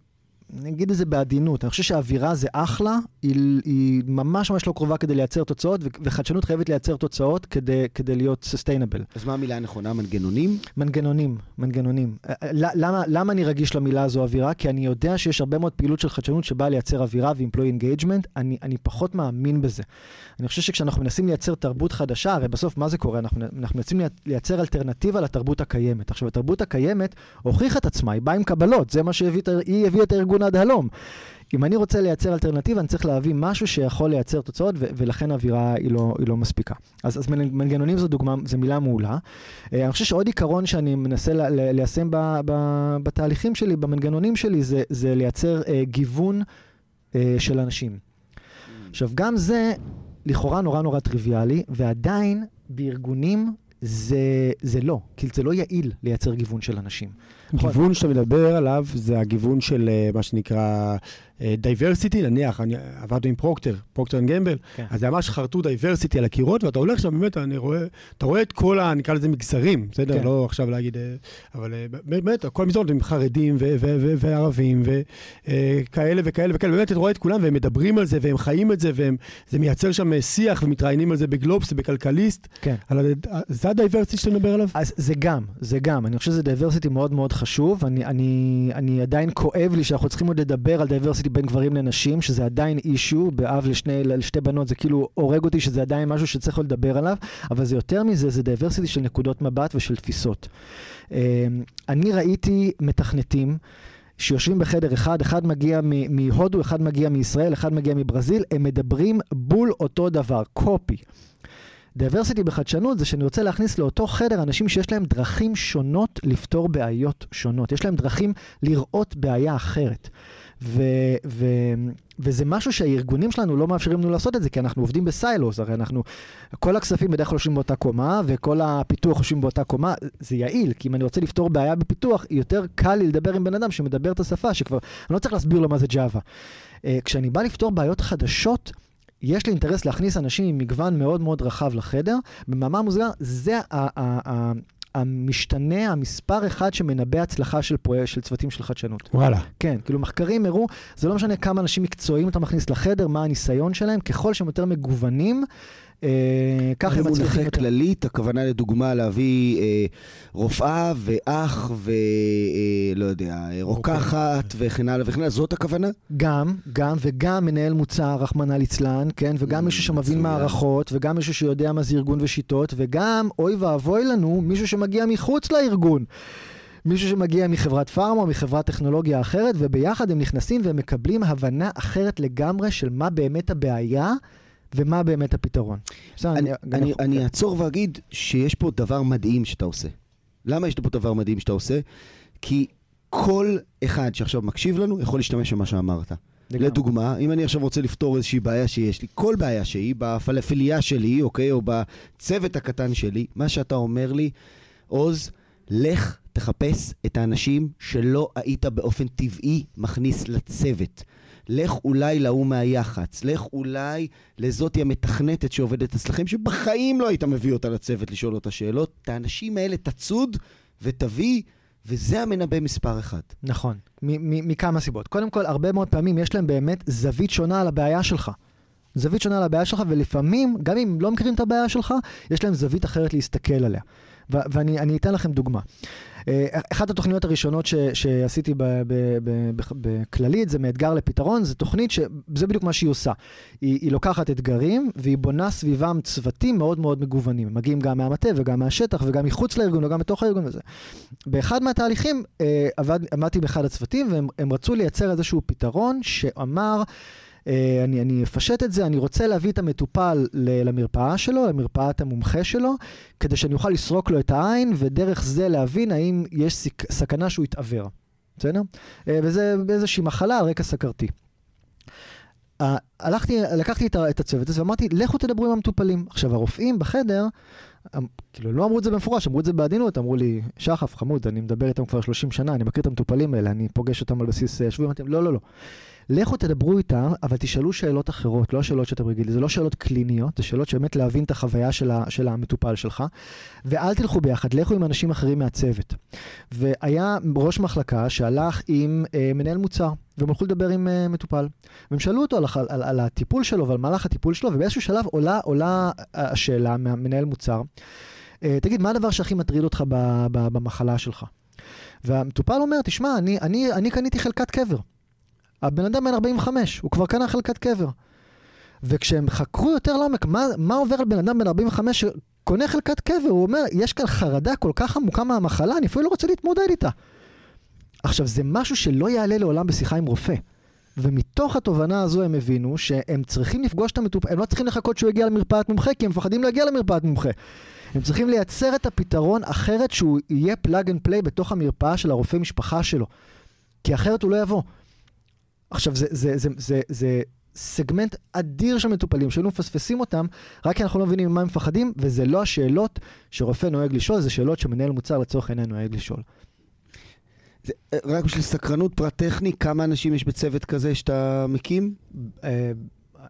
אני אגיד את זה בעדינות, אני חושב שהאווירה זה אחלה, היא, היא ממש ממש לא קרובה כדי לייצר תוצאות, וחדשנות חייבת לייצר תוצאות כדי, כדי להיות סוסטיינבל. אז מה המילה הנכונה? מנגנונים? מנגנונים, מנגנונים. אה, אה, למה, למה אני רגיש למילה הזו אווירה? כי אני יודע שיש הרבה מאוד פעילות של חדשנות שבאה לייצר אווירה ו-employee engagement, אני, אני פחות מאמין בזה. אני חושב שכשאנחנו מנסים לייצר תרבות חדשה, הרי בסוף מה זה קורה? אנחנו, אנחנו מנסים לייצר אלטרנטיבה לתרבות הקיימת. עכשיו, התרבות הקיימת הוכיחה את עצמה, היא באה עם קבלות, זה מה שהיא הביאה את הארגון עד הלום. אם אני רוצה לייצר אלטרנטיבה, אני צריך להביא משהו שיכול לייצר תוצאות, ו- ולכן האווירה היא לא, היא לא מספיקה. אז, אז מנגנונים זו דוגמה, זו מילה מעולה. Uh, אני חושב שעוד עיקרון שאני מנסה ל- ל- ליישם ב- ב- בתהליכים שלי, במנגנונים שלי, זה, זה לייצר uh, גיוון uh, של אנשים. Mm. עכשיו, גם זה לכאורה נורא נורא טריוויאלי, ועדיין בארגונים זה, זה לא, כי זה לא יעיל לייצר גיוון של אנשים. גיוון שאתה מדבר עליו זה הגיוון של אה, מה שנקרא diversity, אה, נניח, אני עבדנו עם Procter, Procter and Gamble, כן. אז זה ממש חרטו diversity על הקירות, ואתה הולך שם, באמת, אני רואה, אתה רואה את כל ה... נקרא לזה מגזרים, בסדר? כן. לא עכשיו להגיד, אה, אבל באמת, כל המגזרות הם חרדים וערבים וכאלה וכאלה וכאלה, באמת, אתה רואה את כולם, והם מדברים על זה, והם חיים את זה, וזה מייצר שם שיח, ומתראיינים על זה בגלובס ובכלכליסט. כן. זה ה diversity שאתה מדבר עליו? אז זה גם, זה גם. אני חושב שזה diversity מאוד מאוד חשוב. אני, אני, אני עדיין כואב לי שאנחנו צריכים עוד לדבר על diversity בין גברים לנשים, שזה עדיין issue, כאב לשני, לשתי בנות, זה כאילו הורג אותי שזה עדיין משהו שצריך לדבר עליו, אבל זה יותר מזה, זה diversity של נקודות מבט ושל תפיסות. אמ, אני ראיתי מתכנתים. שיושבים בחדר אחד, אחד מגיע מהודו, אחד מגיע מישראל, אחד מגיע מברזיל, הם מדברים בול אותו דבר, copy. diversity בחדשנות זה שאני רוצה להכניס לאותו חדר אנשים שיש להם דרכים שונות לפתור בעיות שונות. יש להם דרכים לראות בעיה אחרת. ו, ו, וזה משהו שהארגונים שלנו לא מאפשרים לנו לעשות את זה, כי אנחנו עובדים ב silos, הרי אנחנו, כל הכספים בדרך כלל יושבים באותה קומה, וכל הפיתוח יושבים באותה קומה, זה יעיל, כי אם אני רוצה לפתור בעיה בפיתוח, יותר קל לי לדבר עם בן אדם שמדבר את השפה, שכבר, אני לא צריך להסביר לו מה זה. אה, כשאני בא לפתור בעיות חדשות, יש לי אינטרס להכניס אנשים עם מגוון מאוד מאוד רחב לחדר. במאמר מוסגר, זה המשתנה, המספר אחד שמנבא הצלחה של, פרויקט, של צוותים של חדשנות. וואלה. כן, כאילו מחקרים הראו, זה לא משנה כמה אנשים מקצועיים אתה מכניס לחדר, מה הניסיון שלהם, ככל שהם יותר מגוונים, אה, ככה הם מצליחים במונחי. כללית, הכוונה לדוגמה להביא אה, רופאה ואח ולא יודע, אה, רוקחת וכן הלאה וכן הלאה, זאת הכוונה? גם, גם, וגם מנהל מוצר, רחמנא ליצלן, כן, וגם מישהו שמבין. מערכות, וגם מישהו שיודע מה זה ארגון ושיטות, וגם, אוי ואבוי לנו, מישהו שמגיע מחוץ לארגון. מישהו שמגיע מחברת פארמה או מחברת טכנולוגיה אחרת, וביחד הם נכנסים והם מקבלים הבנה אחרת לגמרי של מה באמת הבעיה ומה באמת הפתרון. אני אעצור ואגיד שיש פה דבר מדהים שאתה עושה. למה יש פה דבר מדהים שאתה עושה? כי כל אחד שעכשיו מקשיב לנו יכול להשתמש במה שאמרת. לגמרי. לדוגמה, אם אני עכשיו רוצה לפתור איזושהי בעיה שיש לי, כל בעיה שהיא, בפלאפליה שלי, אוקיי, או בצוות הקטן שלי, מה שאתה אומר לי, עוז, לך תחפש את האנשים שלא היית באופן טבעי מכניס לצוות. לך אולי להוא מהיח"צ, לך אולי לזאתי המתכנתת שעובדת אצלכם, שבחיים לא היית מביא אותה לצוות לשאול אותה שאלות. את האנשים האלה תצוד ותביא, וזה המנבא מספר אחד. נכון, מכמה סיבות. קודם כל, הרבה מאוד פעמים יש להם באמת זווית שונה על הבעיה שלך. זווית שונה על הבעיה שלך, ולפעמים, גם אם לא מכירים את הבעיה שלך, יש להם זווית אחרת להסתכל עליה. ואני אני אתן לכם דוגמה. אה, אחת התוכניות הראשונות ש- שעשיתי בכללית, זה מאתגר לפתרון, זו תוכנית שזה בדיוק מה שהיא עושה. היא, היא לוקחת אתגרים, והיא בונה סביבם צוותים מאוד מאוד מגוונים. הם מגיעים גם מהמטה וגם מהשטח וגם מחוץ לארגון וגם בתוך הארגון וזה. באחד מהתהליכים אה, עבד, עמדתי באחד הצוותים והם הם רצו לייצר איזשהו פתרון שאמר, אני, אני אפשט את זה, אני רוצה להביא את המטופל למרפאה שלו, למרפאת המומחה שלו, כדי שאני אוכל לסרוק לו את העין ודרך זה להבין האם יש סכנה שהוא יתעוור. בסדר? אה, וזה באיזושהי מחלה על רקע סכרתי. אה, הלכתי, לקחתי את הצוות הזה ואמרתי, לכו תדברו עם המטופלים. עכשיו, הרופאים בחדר, אמ- כאילו, לא אמרו את זה במפורש, אמרו את זה בעדינות, אמרו לי, שחף, חמוד, אני מדבר איתם כבר 30 שנה, אני מכיר את המטופלים האלה, אני פוגש אותם על בסיס אה, שבועי, אמרתי, לא, לא, לא. לכו תדברו איתם, אבל תשאלו שאלות אחרות, לא השאלות שאתם רגילים, זה לא שאלות קליניות, זה שאלות שבאמת להבין את החוויה של, ה, של המטופל שלך, ואל תלכו ביחד, לכו עם אנשים אחרים מהצוות. והיה ראש מחלקה שהלך עם אה, מנהל מוצר, והם הלכו לדבר עם אה, מטופל. והם שאלו אותו על, הח- על, על הטיפול שלו ועל מהלך הטיפול שלו, ובאיזשהו שלב עולה, עולה אה, השאלה מהמנהל מוצר, אה, תגיד, מה הדבר שהכי מטריד אותך ב, ב, במחלה שלך? והמטופל אומר, תשמע, אני, אני, אני קניתי חלקת קבר. הבן אדם בן 45, הוא כבר קנה חלקת קבר. וכשהם חקרו יותר לעומק, מה, מה עובר על בן אדם בן 45 שקונה חלקת קבר, הוא אומר, יש כאן חרדה כל כך עמוקה מהמחלה, אני אפילו לא רוצה להתמודד איתה. עכשיו, זה משהו שלא יעלה לעולם בשיחה עם רופא. ומתוך התובנה הזו הם הבינו שהם צריכים לפגוש את המטופל, הם לא צריכים לחכות שהוא יגיע למרפאת מומחה, כי הם מפחדים להגיע למרפאת מומחה. הם צריכים לייצר את הפתרון אחרת שהוא יהיה plug and play בתוך המרפאה של הרופא משפחה שלו. כי אחרת הוא לא יבוא. עכשיו, זה, זה, זה, זה, זה סגמנט אדיר של מטופלים, שהיינו מפספסים אותם, רק כי אנחנו לא מבינים ממה הם מפחדים, וזה לא השאלות שרופא נוהג לשאול, זה שאלות שמנהל מוצר לצורך העניין נוהג לשאול. זה, אה, רק בשביל סקרנות פרט טכני, כמה אנשים יש בצוות כזה שאתה מקים? אה,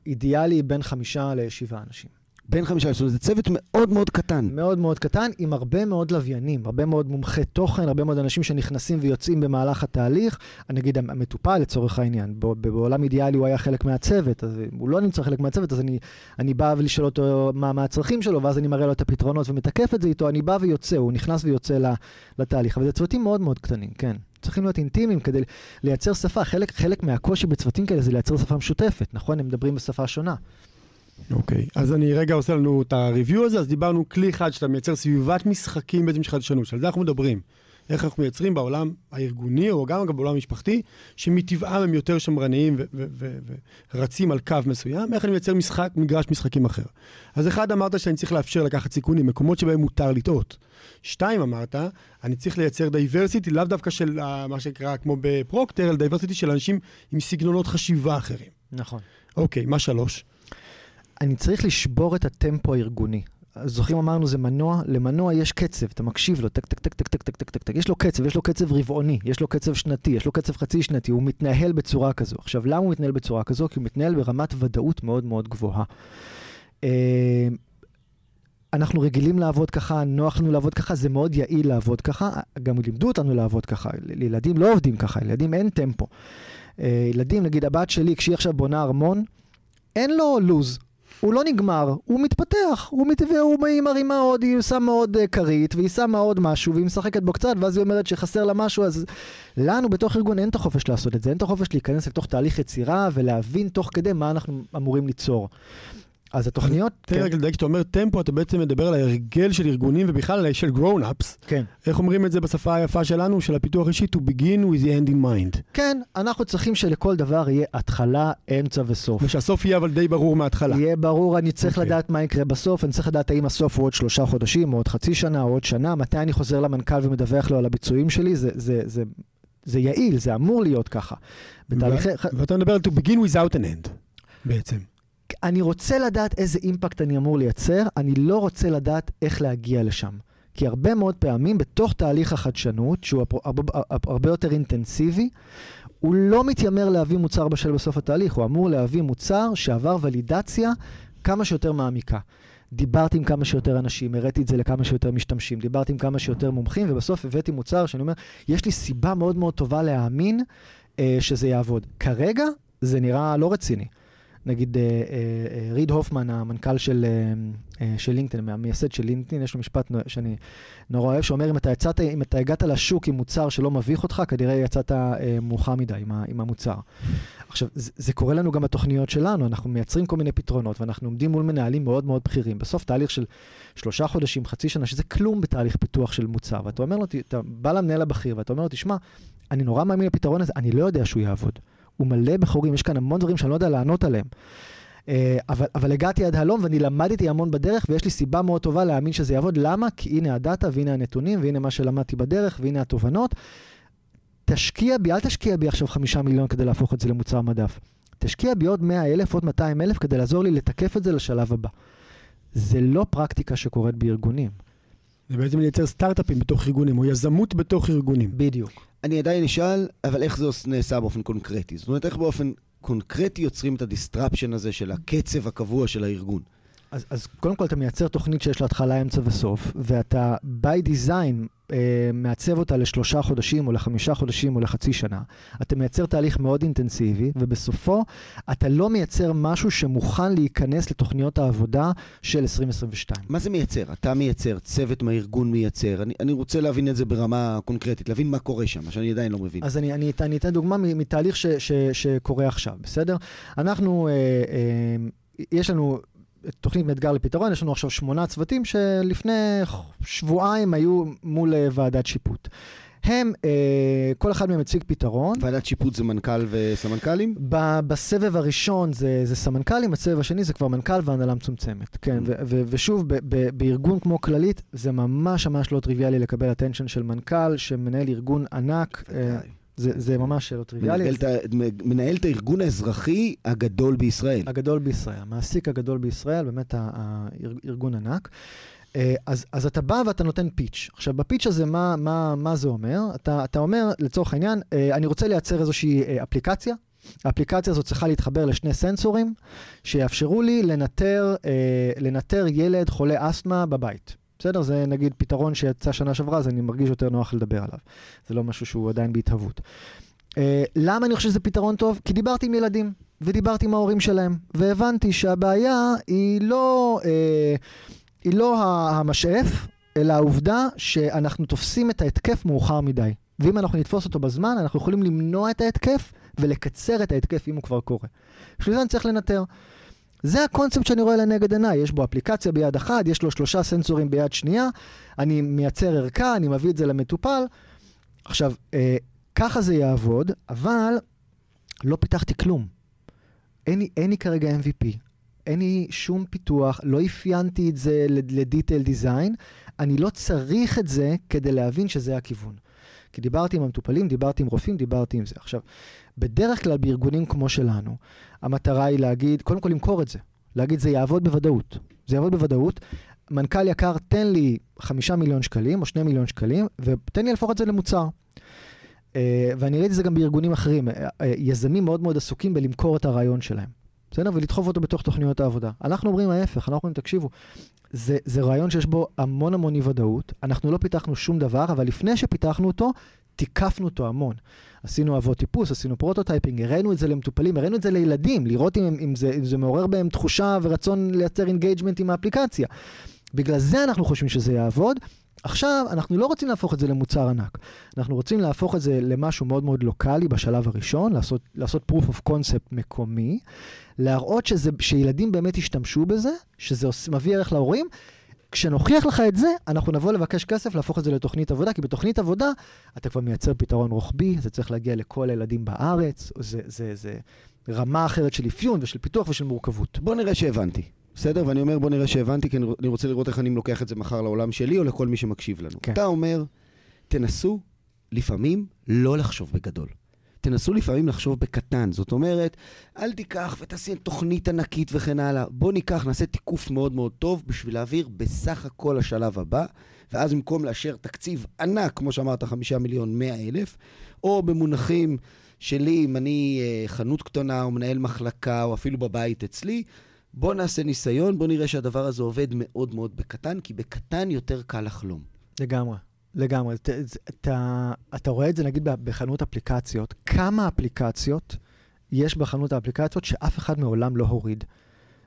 אידיאלי בין חמישה לשבעה אנשים. בין חמישה, אומרת, זה צוות מאוד מאוד קטן. מאוד מאוד קטן, עם הרבה מאוד לוויינים, הרבה מאוד מומחי תוכן, הרבה מאוד אנשים שנכנסים ויוצאים במהלך התהליך. אני אגיד, המטופל לצורך העניין, בעולם אידיאלי הוא היה חלק מהצוות, אז הוא לא נמצא חלק מהצוות, אז אני, אני בא לשאול אותו מה, מה הצרכים שלו, ואז אני מראה לו את הפתרונות ומתקף את זה איתו, אני בא ויוצא, הוא נכנס ויוצא לתהליך. אבל זה צוותים מאוד מאוד קטנים, כן. צריכים להיות אינטימיים כדי לייצר שפה. חלק, חלק מהקושי בצוותים כאלה זה לייצר שפה משותפת, נכון? הם מדברים בשפה שונה. אוקיי, אז אני רגע עושה לנו את הריוויו הזה, אז דיברנו כלי אחד שאתה מייצר סביבת משחקים בעצם של חדשנות, שעל זה אנחנו מדברים. איך אנחנו מייצרים בעולם הארגוני, או גם בעולם המשפחתי, שמטבעם הם יותר שמרניים ורצים על קו מסוים, איך אני מייצר משחק, מגרש משחקים אחר. אז אחד, אמרת שאני צריך לאפשר לקחת סיכונים, מקומות שבהם מותר לטעות. שתיים, אמרת, אני צריך לייצר diversity, לאו דווקא של מה שנקרא, כמו ב Procter, אלא diversity של אנשים עם סגנונות חשיבה אחרים. נכון. אוקיי, מה שלוש? אני צריך לשבור את הטמפו הארגוני. זוכרים אמרנו זה מנוע, למנוע יש קצב, אתה מקשיב לו, טק טק טק טק טק טק טק טק טק, יש לו קצב, יש לו קצב רבעוני, יש לו קצב שנתי, יש לו קצב חצי שנתי, הוא מתנהל בצורה כזו. עכשיו, למה הוא מתנהל בצורה כזו? כי הוא מתנהל ברמת ודאות מאוד מאוד גבוהה. אה, אנחנו רגילים לעבוד ככה, נוח לנו לעבוד ככה, זה מאוד יעיל לעבוד ככה, גם לימדו אותנו לעבוד ככה, לילדים לא עובדים ככה, לילדים אין טמפו. אה, ילדים, נגיד הבת שלי, כשהיא עכשיו בונה ארמון, אין לו לוז, הוא לא נגמר, הוא מתפתח, הוא מת... והוא מרימה עוד, היא שמה עוד uh, כרית, והיא שמה עוד משהו, והיא משחקת בו קצת, ואז היא אומרת שחסר לה משהו, אז לנו בתוך ארגון אין את החופש לעשות את זה, אין את החופש להיכנס לתוך תהליך יצירה ולהבין תוך כדי מה אנחנו אמורים ליצור. אז התוכניות... תן לי כן. רק לדייק, כשאתה אומר טמפו, אתה בעצם מדבר על ההרגל של ארגונים ובכלל של גרון-אפס. כן. איך אומרים את זה בשפה היפה שלנו, של הפיתוח אישי? To begin with the end in mind. כן, אנחנו צריכים שלכל דבר יהיה התחלה, אמצע וסוף. ושהסוף יהיה אבל די ברור מההתחלה. יהיה ברור, אני צריך okay. אוקיי. לדעת מה יקרה בסוף, אני צריך לדעת האם הסוף הוא עוד שלושה חודשים, או עוד חצי שנה, או עוד שנה, מתי אני חוזר למנכ"ל ומדווח לו על הביצועים שלי, זה, זה, זה, זה יעיל, זה אמור להיות ככה. בתהליכי... ואתה מדבר על to begin without an end, בעצם. אני רוצה לדעת איזה אימפקט אני אמור לייצר, אני לא רוצה לדעת איך להגיע לשם. כי הרבה מאוד פעמים בתוך תהליך החדשנות, שהוא הרבה, יותר אינטנסיבי, הוא לא מתיימר להביא מוצר בשל בסוף התהליך, הוא אמור להביא מוצר שעבר ולידציה כמה שיותר מעמיקה. דיברתי עם כמה שיותר אנשים, הראיתי את זה לכמה שיותר משתמשים, דיברתי עם כמה שיותר מומחים, ובסוף הבאתי מוצר שאני אומר, יש לי סיבה מאוד מאוד טובה להאמין אה, שזה יעבוד. כרגע זה נראה לא רציני. נגיד אה, אה, אה, ריד הופמן, המנכ"ל של, של לינקדאין, המייסד של לינקדאין, יש לו משפט שאני נורא אוהב, שאומר, אם אתה, יצאת, אם אתה הגעת לשוק עם מוצר שלא מביך אותך, כנראה יצאת מאוחר מדי עם, עם המוצר. עכשיו, זה, זה קורה לנו גם בתוכניות שלנו, אנחנו מייצרים כל מיני פתרונות, ואנחנו עומדים מול מנהלים מאוד מאוד בכירים. בסוף תהליך של שלושה חודשים, חצי שנה, שזה כלום בתהליך פיתוח של מוצר, ואתה אומר לו, אתה בא למנהל הבכיר, ואתה אומר לו, תשמע, אני נורא מאמין לפתרון הזה, אני לא יודע שהוא יעבוד. הוא מלא בחורים, יש כאן המון דברים שאני לא יודע לענות עליהם. Uh, אבל, אבל הגעתי עד הלום ואני למדתי המון בדרך ויש לי סיבה מאוד טובה להאמין שזה יעבוד. למה? כי הנה הדאטה והנה הנתונים והנה מה שלמדתי בדרך והנה התובנות. תשקיע בי, אל תשקיע בי עכשיו חמישה מיליון כדי להפוך את זה למוצר מדף. תשקיע בי עוד מאה אלף, עוד מאתיים אלף כדי לעזור לי לתקף את זה לשלב הבא. זה לא פרקטיקה שקורית בארגונים. זה בעצם לייצר סטארט-אפים בתוך ארגונים, או יזמות בתוך ארגונים. בדיוק. אני עדיין אשאל, אבל איך זה נעשה באופן קונקרטי? זאת אומרת, איך באופן קונקרטי יוצרים את ה disruption הזה של הקצב הקבוע של הארגון? אז, אז קודם כל אתה מייצר תוכנית שיש לה התחלה, אמצע וסוף, ואתה by design אה, מעצב אותה לשלושה חודשים או לחמישה חודשים או לחצי שנה. אתה מייצר תהליך מאוד אינטנסיבי, ובסופו אתה לא מייצר משהו שמוכן להיכנס לתוכניות העבודה של 2022. מה זה מייצר? אתה מייצר, צוות מהארגון מייצר. אני, אני רוצה להבין את זה ברמה קונקרטית, להבין מה קורה שם, מה שאני עדיין לא מבין. אז אני, אני, אני אתן דוגמה מתהליך ש, ש, שקורה עכשיו, בסדר? אנחנו, אה, אה, יש לנו... תוכנית מאתגר לפתרון, יש לנו עכשיו שמונה צוותים שלפני שבועיים היו מול אה, ועדת שיפוט. הם, אה, כל אחד מהם הציג פתרון. ועדת שיפוט זה מנכ"ל וסמנכ"לים? ב- בסבב הראשון זה, זה סמנכ"לים, בסבב השני זה כבר מנכ"ל והנהלה מצומצמת. כן, mm. ו- ו- ושוב, ב- ב- בארגון כמו כללית, זה ממש ממש לא טריוויאלי לקבל attention של מנכ"ל שמנהל ארגון ענק. אה, זה, זה ממש לא טריוויאלי. מנהל את הארגון האזרחי הגדול בישראל. הגדול בישראל, המעסיק הגדול בישראל, באמת הארגון ענק. אה, אז, אז אתה בא ואתה נותן פיץ'. עכשיו, בפיץ' הזה, מה, מה, מה זה אומר? אתה, אתה אומר, לצורך העניין, אה, אני רוצה לייצר איזושהי אה, אפליקציה. האפליקציה הזאת צריכה להתחבר לשני סנסורים שיאפשרו לי לנטר, לנטר ילד חולה אסתמה בבית. בסדר? זה נגיד פתרון שיצא שנה שעברה, אז אני מרגיש יותר נוח לדבר עליו. זה לא משהו שהוא עדיין בהתהוות. Uh, למה אני חושב שזה פתרון טוב? כי דיברתי עם ילדים, ודיברתי עם ההורים שלהם, והבנתי שהבעיה היא לא, uh, היא לא המשאף, אלא העובדה שאנחנו תופסים את ההתקף מאוחר מדי. ואם אנחנו נתפוס אותו בזמן, אנחנו יכולים למנוע את ההתקף ולקצר את ההתקף אם הוא כבר קורה. בשביל זה אני צריך לנטר. זה הקונספט שאני רואה לנגד עיניי, יש בו אפליקציה ביד אחת, יש לו שלושה סנסורים ביד שנייה, אני מייצר ערכה, אני מביא את זה למטופל, עכשיו, אה, ככה זה יעבוד, אבל לא פיתחתי כלום. אין לי, אין לי כרגע MVP, אין לי שום פיתוח, לא אפיינתי את זה לדיטייל דיזיין, אני לא צריך את זה כדי להבין שזה הכיוון. כי דיברתי עם המטופלים, דיברתי עם רופאים, דיברתי עם זה. עכשיו, בדרך כלל בארגונים כמו שלנו, המטרה היא להגיד, קודם כל למכור את זה. להגיד, זה יעבוד בוודאות. זה יעבוד בוודאות. מנכ"ל יקר, תן לי חמישה מיליון שקלים או שני מיליון שקלים, ותן לי להפוך את זה למוצר. אה, ואני ראיתי את זה גם בארגונים אחרים. אה, אה, יזמים מאוד מאוד עסוקים בלמכור את הרעיון שלהם. בסדר? ולדחוף אותו בתוך תוכניות העבודה. אנחנו אומרים ההפך, אנחנו אומרים, תקשיבו, זה, זה רעיון שיש בו המון המון אי ודאות, אנחנו לא פיתחנו שום דבר, אבל לפני שפיתחנו אותו, תיקפנו אותו המון. עשינו אבות טיפוס, עשינו prototyping, הראינו את זה למטופלים, הראינו את זה לילדים, לראות אם, אם, זה, אם זה מעורר בהם תחושה ורצון לייצר engagement עם האפליקציה. בגלל זה אנחנו חושבים שזה יעבוד. עכשיו, אנחנו לא רוצים להפוך את זה למוצר ענק. אנחנו רוצים להפוך את זה למשהו מאוד מאוד לוקאלי בשלב הראשון, לעשות, לעשות proof of concept מקומי, להראות שזה, שילדים באמת ישתמשו בזה, שזה מביא ערך להורים. כשנוכיח לך את זה, אנחנו נבוא לבקש כסף להפוך את זה לתוכנית עבודה, כי בתוכנית עבודה אתה כבר מייצר פתרון רוחבי, זה צריך להגיע לכל הילדים בארץ, זה, זה, זה רמה אחרת של אפיון ושל פיתוח ושל מורכבות. בוא נראה שהבנתי. בסדר? ואני אומר, בוא נראה שהבנתי, כי אני רוצה לראות איך אני לוקח את זה מחר לעולם שלי או לכל מי שמקשיב לנו. כן. אתה אומר, תנסו לפעמים לא לחשוב בגדול. תנסו לפעמים לחשוב בקטן. זאת אומרת, אל תיקח ותעשי תוכנית ענקית וכן הלאה. בוא ניקח, נעשה תיקוף מאוד מאוד טוב בשביל להעביר בסך הכל השלב הבא, ואז במקום לאשר תקציב ענק, כמו שאמרת, חמישה מיליון, מאה אלף, או במונחים שלי, אם אני אה, חנות קטנה או מנהל מחלקה, או אפילו בבית אצלי, בוא נעשה ניסיון, בוא נראה שהדבר הזה עובד מאוד מאוד בקטן, כי בקטן יותר קל לחלום. לגמרי. לגמרי. אתה, אתה, אתה רואה את זה נגיד בחנות אפליקציות, כמה אפליקציות יש בחנות האפליקציות שאף אחד מעולם לא הוריד.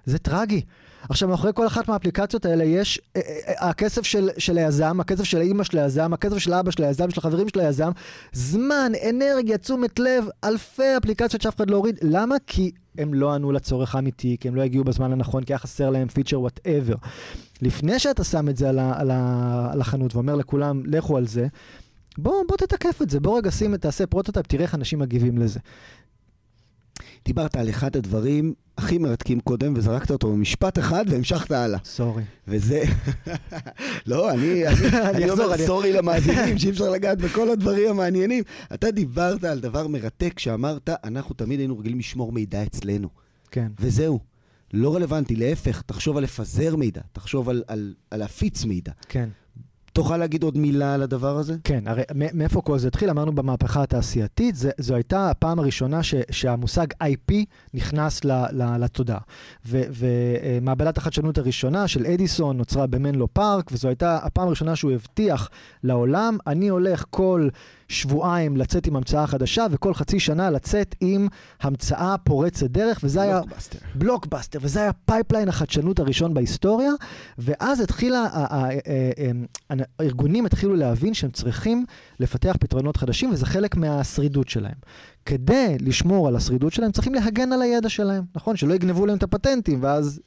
זה טרגי. עכשיו, מאחורי כל אחת מהאפליקציות האלה יש אה, אה, אה, הכסף של, של היזם, הכסף של האימא של היזם, הכסף של האבא של היזם, של החברים של היזם, זמן, אנרגיה, תשומת לב, אלפי אפליקציות שאף אחד לא הוריד. למה? כי הם לא ענו לצורך האמיתי, כי הם לא הגיעו בזמן הנכון, כי היה חסר להם פיצ'ר whatever. לפני שאתה שם את זה על, ה, על, ה, על החנות ואומר לכולם, לכו על זה, בוא, בוא תתקף את זה, בוא רגע שים, תעשה prototype, תראה איך אנשים מגיבים לזה. דיברת על אחד הדברים הכי מרתקים קודם, וזרקת אותו במשפט אחד והמשכת הלאה. sorry. וזה... <laughs> לא, אני, אני, <laughs> אני אומר sorry <laughs> למאזינים, שאי אפשר לגעת בכל הדברים המעניינים. אתה דיברת על דבר מרתק שאמרת, אנחנו תמיד היינו רגילים לשמור מידע אצלנו. כן. וזהו. לא רלוונטי, להפך, תחשוב על לפזר מידע, תחשוב על, על, על להפיץ מידע. כן. תוכל להגיד עוד מילה על הדבר הזה? כן, הרי מאיפה כל זה התחיל? אמרנו במהפכה התעשייתית, זה, זו הייתה הפעם הראשונה ש, שהמושג IP נכנס ל, ל, לתודעה. ומעבדת החדשנות הראשונה של אדיסון נוצרה במנלו פארק, וזו הייתה הפעם הראשונה שהוא הבטיח לעולם, אני הולך כל... שבועיים לצאת עם המצאה חדשה, וכל חצי שנה לצאת עם המצאה פורצת דרך, וזה היה... blockbuster. blockbuster, וזה היה pipeline החדשנות הראשון בהיסטוריה, ואז התחילה, הארגונים התחילו להבין שהם צריכים לפתח פתרונות חדשים, וזה חלק מהשרידות שלהם. כדי לשמור על השרידות שלהם, צריכים להגן על הידע שלהם, נכון? שלא יגנבו להם את הפטנטים, ואז...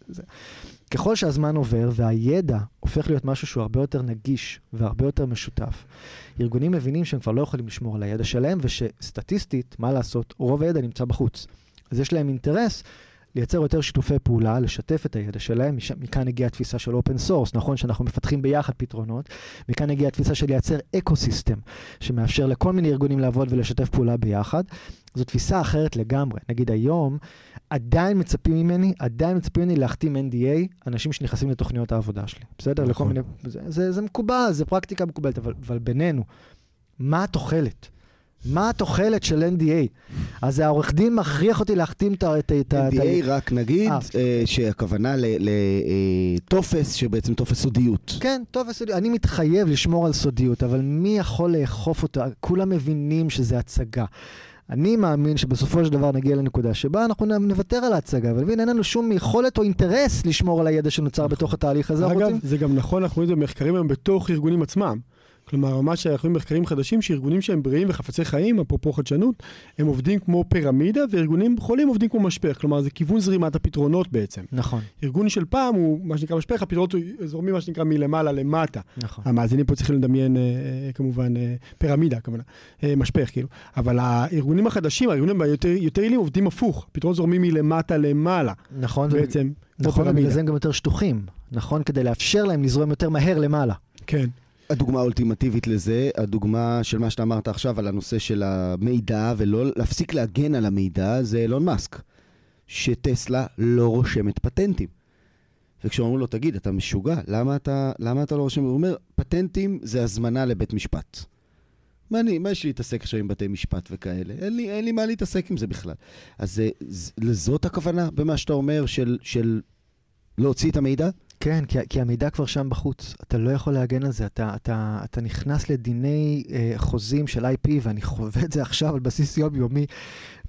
ככל שהזמן עובר והידע הופך להיות משהו שהוא הרבה יותר נגיש והרבה יותר משותף, ארגונים מבינים שהם כבר לא יכולים לשמור על הידע שלהם, ושסטטיסטית, מה לעשות, רוב הידע נמצא בחוץ. אז יש להם אינטרס לייצר יותר שיתופי פעולה, לשתף את הידע שלהם. מכאן הגיעה התפיסה של open source, נכון שאנחנו מפתחים ביחד פתרונות. מכאן הגיעה התפיסה של לייצר ecosystem, שמאפשר לכל מיני ארגונים לעבוד ולשתף פעולה ביחד. זו תפיסה אחרת לגמרי. נגיד היום, עדיין מצפים ממני, עדיין מצפים ממני להחתים NDA, אנשים שנכנסים לתוכניות העבודה שלי. בסדר? נכון. לכל מיני... זה, זה, זה מקובל, זה פרקטיקה מקובלת, אבל, אבל בינינו, מה התוחלת? מה התוחלת של NDA? אז העורך דין מכריח אותי להחתים את ה... NDA רק נגיד אה, אה, שהכוונה לטופס שבעצם טופס סודיות. כן, טופס סודיות. אני מתחייב לשמור על סודיות, אבל מי יכול לאכוף אותה? כולם מבינים שזה הצגה. אני מאמין שבסופו של דבר נגיע לנקודה שבה אנחנו נוותר על ההצגה, ולהבין, אין לנו שום יכולת או אינטרס לשמור על הידע שנוצר בתוך התהליך הזה. אגב, רוצים... זה גם נכון, אנחנו רואים את זה במחקרים היום בתוך ארגונים עצמם. כלומר, ממש אנחנו רואים מחקרים חדשים שארגונים שהם בריאים וחפצי חיים, אפרופו חדשנות, הם עובדים כמו פירמידה, וארגונים חולים עובדים כמו משפך. כלומר, זה כיוון זרימת הפתרונות בעצם. נכון, ארגון של פעם הוא מה שנקרא משפך, הפתרונות זורמים מה שנקרא מלמעלה למטה. נכון. המאזינים פה צריכים לדמיין אה, אה, כמובן אה, פירמידה, אה, משפך כאילו. אבל הארגונים החדשים, הארגונים היותר יותר יעילים עובדים הפוך, פתרונות זורמים מלמטה למעלה נכון, בעצם. נכון. ובגלל זה הם גם יותר שטוחים, נכון? כדי לאפשר להם לזרום יותר מהר למעלה. כן. הדוגמה האולטימטיבית לזה, הדוגמה של מה שאתה אמרת עכשיו על הנושא של המידע, ולא להפסיק להגן על המידע, זה אילון מאסק. שטסלה לא רושמת פטנטים. וכשאומרים לו, תגיד, אתה משוגע, למה אתה, למה אתה לא רושם? הוא אומר, פטנטים זה הזמנה לבית משפט. מה, אני, מה יש לי להתעסק עכשיו עם בתי משפט וכאלה? אין לי, אין לי מה להתעסק עם זה בכלל. אז זה, זאת הכוונה במה שאתה אומר של, של להוציא את המידע? כן, כי, כי המידע כבר שם בחוץ, אתה לא יכול להגן על זה, אתה, אתה, אתה נכנס לדיני אה, חוזים של IP, ואני חווה את זה עכשיו על בסיס יומיומי,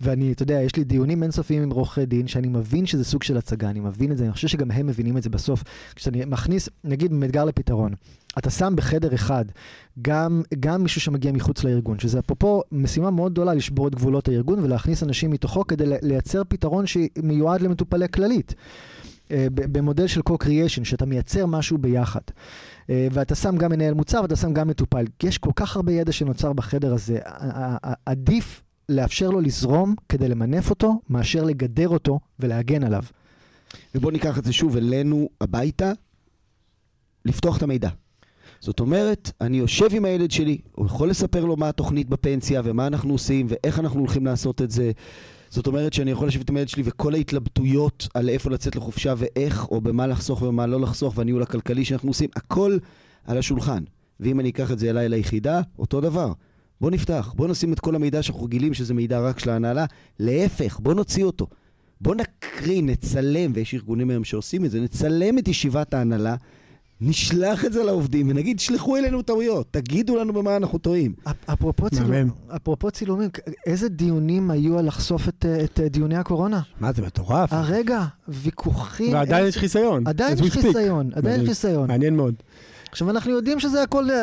ואני, אתה יודע, יש לי דיונים אינסופיים עם עורכי דין, שאני מבין שזה סוג של הצגה, אני מבין את זה, אני חושב שגם הם מבינים את זה בסוף. כשאני מכניס, נגיד, אתגר לפתרון, אתה שם בחדר אחד גם, גם מישהו שמגיע מחוץ לארגון, שזה אפרופו משימה מאוד גדולה לשבור את גבולות הארגון ולהכניס אנשים מתוכו כדי לייצר פתרון שמיועד למטופלי כללית. אה, במודל של co-creation, שאתה מייצר משהו ביחד. אה, ואתה שם גם מנהל מוצר ואתה שם גם מטופל. יש כל כך הרבה ידע שנוצר בחדר הזה. עדיף לאפשר לו לזרום כדי למנף אותו, מאשר לגדר אותו ולהגן עליו. ובואו ניקח את זה שוב אלינו הביתה, לפתוח את המידע. זאת אומרת, אני יושב עם הילד שלי, הוא יכול לספר לו מה התוכנית בפנסיה ומה אנחנו עושים ואיך אנחנו הולכים לעשות את זה. זאת אומרת שאני יכול לשבת עם הילד שלי וכל ההתלבטויות על איפה לצאת לחופשה ואיך, או במה לחסוך ובמה לא לחסוך, והניהול הכלכלי שאנחנו עושים, הכל על השולחן. ואם אני אקח את זה אליי ליחידה, אותו דבר. בוא נפתח, בוא נשים את כל המידע שאנחנו רגילים שזה מידע רק של ההנהלה, להפך, בוא נוציא אותו. בוא נקרין, נצלם, ויש ארגונים היום שעושים את זה, נצלם את ישיבת ההנהלה, נשלח את זה לעובדים ונגיד, שלחו אלינו טעויות, תגידו לנו במה אנחנו טועים. אפ- אפרופו, צילום, מהמם. אפרופו צילומים, איזה דיונים היו על לחשוף את, אה, את אה, דיוני הקורונה? מה זה מטורף. הרגע, ויכוחים... ועדיין איזה- יש חיסיון. עדיין יש. חיסיון, עדיין יש. חיסיון. מעניין מאוד. עכשיו, אנחנו יודעים שזה הכל... אה,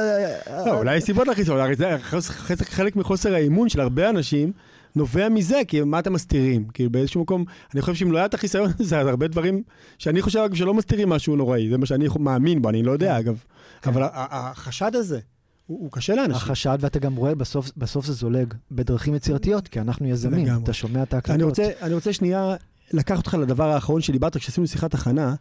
אה, לא, אולי יש סיבות לחיסיון, הרי זה חלק- חלק מחוסר האמון של הרבה אנשים נובע מזה, כי מה אתם מסתירים? כאילו באיזשהו מקום, אני חושב שאם לא היה את החיסיון <laughs> הזה, אז הרבה דברים שאני חושב אגב שלא מסתירים משהו נוראי, זה מה שאני מאמין בו, אני לא יודע אגב. כן. אבל החשד הזה, הוא הוא קשה לאנשים. החשד, ואתה גם רואה, בסוף, בסוף זה זולג בדרכים יצירתיות, כי אנחנו יזמים, לגמרי. אתה שומע את ההקלטות. אני רוצה, אני רוצה שנייה לקחת אותך לדבר האחרון שדיברת כשעשינו שיחת הכנה.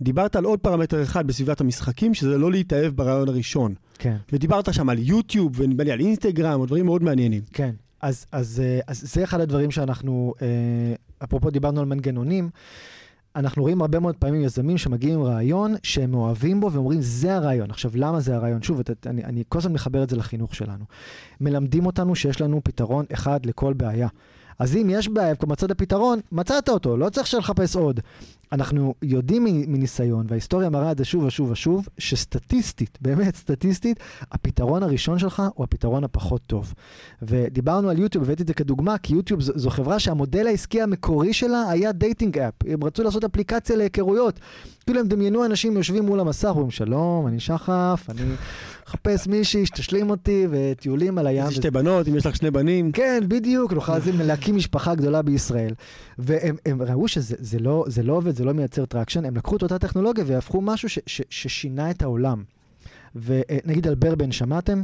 דיברת על עוד פרמטר אחד בסביבת המשחקים, שזה לא להתאהב ברעיון הראשון. כן, ודיברת שם על יוטיוב, ונדמה לי על אינסטגרם, או דברים מאוד מעניינים. כן. אז, אז, אה, אז זה אחד הדברים שאנחנו, אה, אפרופו דיברנו על מנגנונים, אנחנו רואים הרבה מאוד פעמים יזמים שמגיעים עם רעיון שהם מאוהבים בו ואומרים, זה הרעיון. עכשיו, למה זה הרעיון? שוב, את, אני, אני כל הזמן מחבר את זה לחינוך שלנו. מלמדים אותנו שיש לנו פתרון אחד לכל בעיה. אז אם יש בעיה, כבר מצאת פתרון, מצאת אותו, לא צריך לחפש עוד. אנחנו יודעים מניסיון, וההיסטוריה מראה את זה שוב ושוב ושוב, שסטטיסטית, באמת סטטיסטית, הפתרון הראשון שלך הוא הפתרון הפחות טוב. ודיברנו על יוטיוב, הבאתי את זה כדוגמה, כי יוטיוב זו, זו חברה שהמודל העסקי המקורי שלה היה dating app. הם רצו לעשות אפליקציה להיכרויות. כאילו הם דמיינו אנשים יושבים מול המסך, אומרים, שלום, אני שחף, אני מחפש מישהי שתשלים אותי, וטיולים על הים. יש שתי בנות, אם יש לך שני בנים. כן, בדיוק, נוכל להקים משפחה גדולה בישראל. והם הם ראו שזה זה לא, לא עובד, זה לא מייצר traction, הם לקחו את אותה טכנולוגיה והפכו משהו ש, ש, ששינה את העולם. ונגיד על ברבן שמעתם?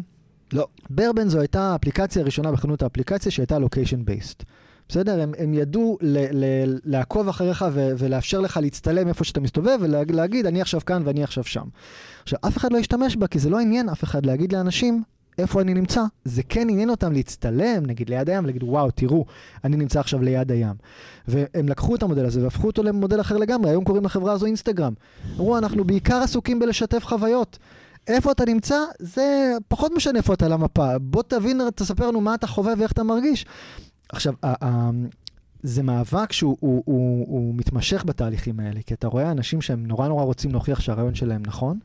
לא. ברבן זו הייתה האפליקציה הראשונה בחנות האפליקציה שהייתה לוקיישן בייסט. בסדר? הם, הם ידעו ל, ל, לעקוב אחריך ו, ולאפשר לך להצטלם איפה שאתה מסתובב ולהגיד, אני עכשיו כאן ואני עכשיו שם. עכשיו, אף אחד לא ישתמש בה, כי זה לא עניין אף אחד להגיד לאנשים איפה אני נמצא. זה כן עניין אותם להצטלם, נגיד ליד הים, ולהגיד, וואו, תראו, אני נמצא עכשיו ליד הים. והם לקחו את המודל הזה והפכו אותו למודל אחר לגמרי, היום קוראים לחברה הזו אינסטגרם. אמרו, אנחנו בעיקר עסוקים בלשתף חוויות. איפה אתה נמצא, זה פחות משנה איפה אתה על המפה. בוא תבין, תספר לנו מה אתה חווה ואיך אתה מרגיש. עכשיו, זה מאבק שהוא הוא, הוא, הוא מתמשך בתהליכים האלה, כי אתה רואה אנשים שהם נורא נורא רוצים להוכיח שהרעיון שלהם נכון,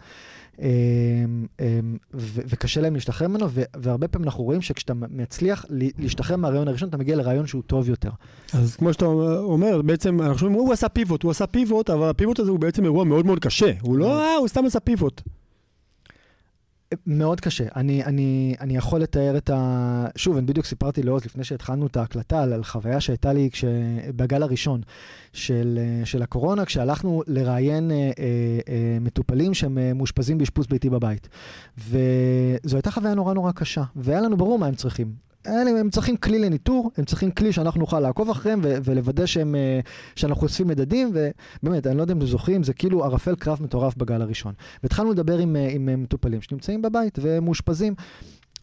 ו- וקשה להם להשתחרר ממנו, והרבה פעמים אנחנו רואים שכשאתה מצליח להשתחרר מהרעיון הראשון, אתה מגיע לרעיון שהוא טוב יותר. אז כמו שאתה אומר, בעצם אנחנו אומרים, הוא עשה פיבוט, הוא עשה פיבוט, אבל הפיבוט הזה הוא בעצם אירוע מאוד מאוד קשה. הוא לא, אה, הוא סתם עשה פיבוט. מאוד קשה. אני, אני, אני יכול לתאר את ה... שוב, אני בדיוק סיפרתי לעוז לפני שהתחלנו את ההקלטה על, על חוויה שהייתה לי כש... בגל הראשון של, של הקורונה, כשהלכנו לראיין אה, אה, אה, מטופלים שהם אה, מאושפזים באשפוז ביתי בבית. וזו הייתה חוויה נורא נורא קשה, והיה לנו ברור מה הם צריכים. הם צריכים כלי לניטור, הם צריכים כלי שאנחנו נוכל לעקוב אחריהם ו- ולוודא שהם, אה, שאנחנו אוספים מדדים, ובאמת, אני לא יודע אם אתם זוכרים, זה כאילו ערפל קרב מטורף בגל הראשון. והתחלנו לדבר עם, אה, עם אה, מטופלים שנמצאים בבית ומאושפזים,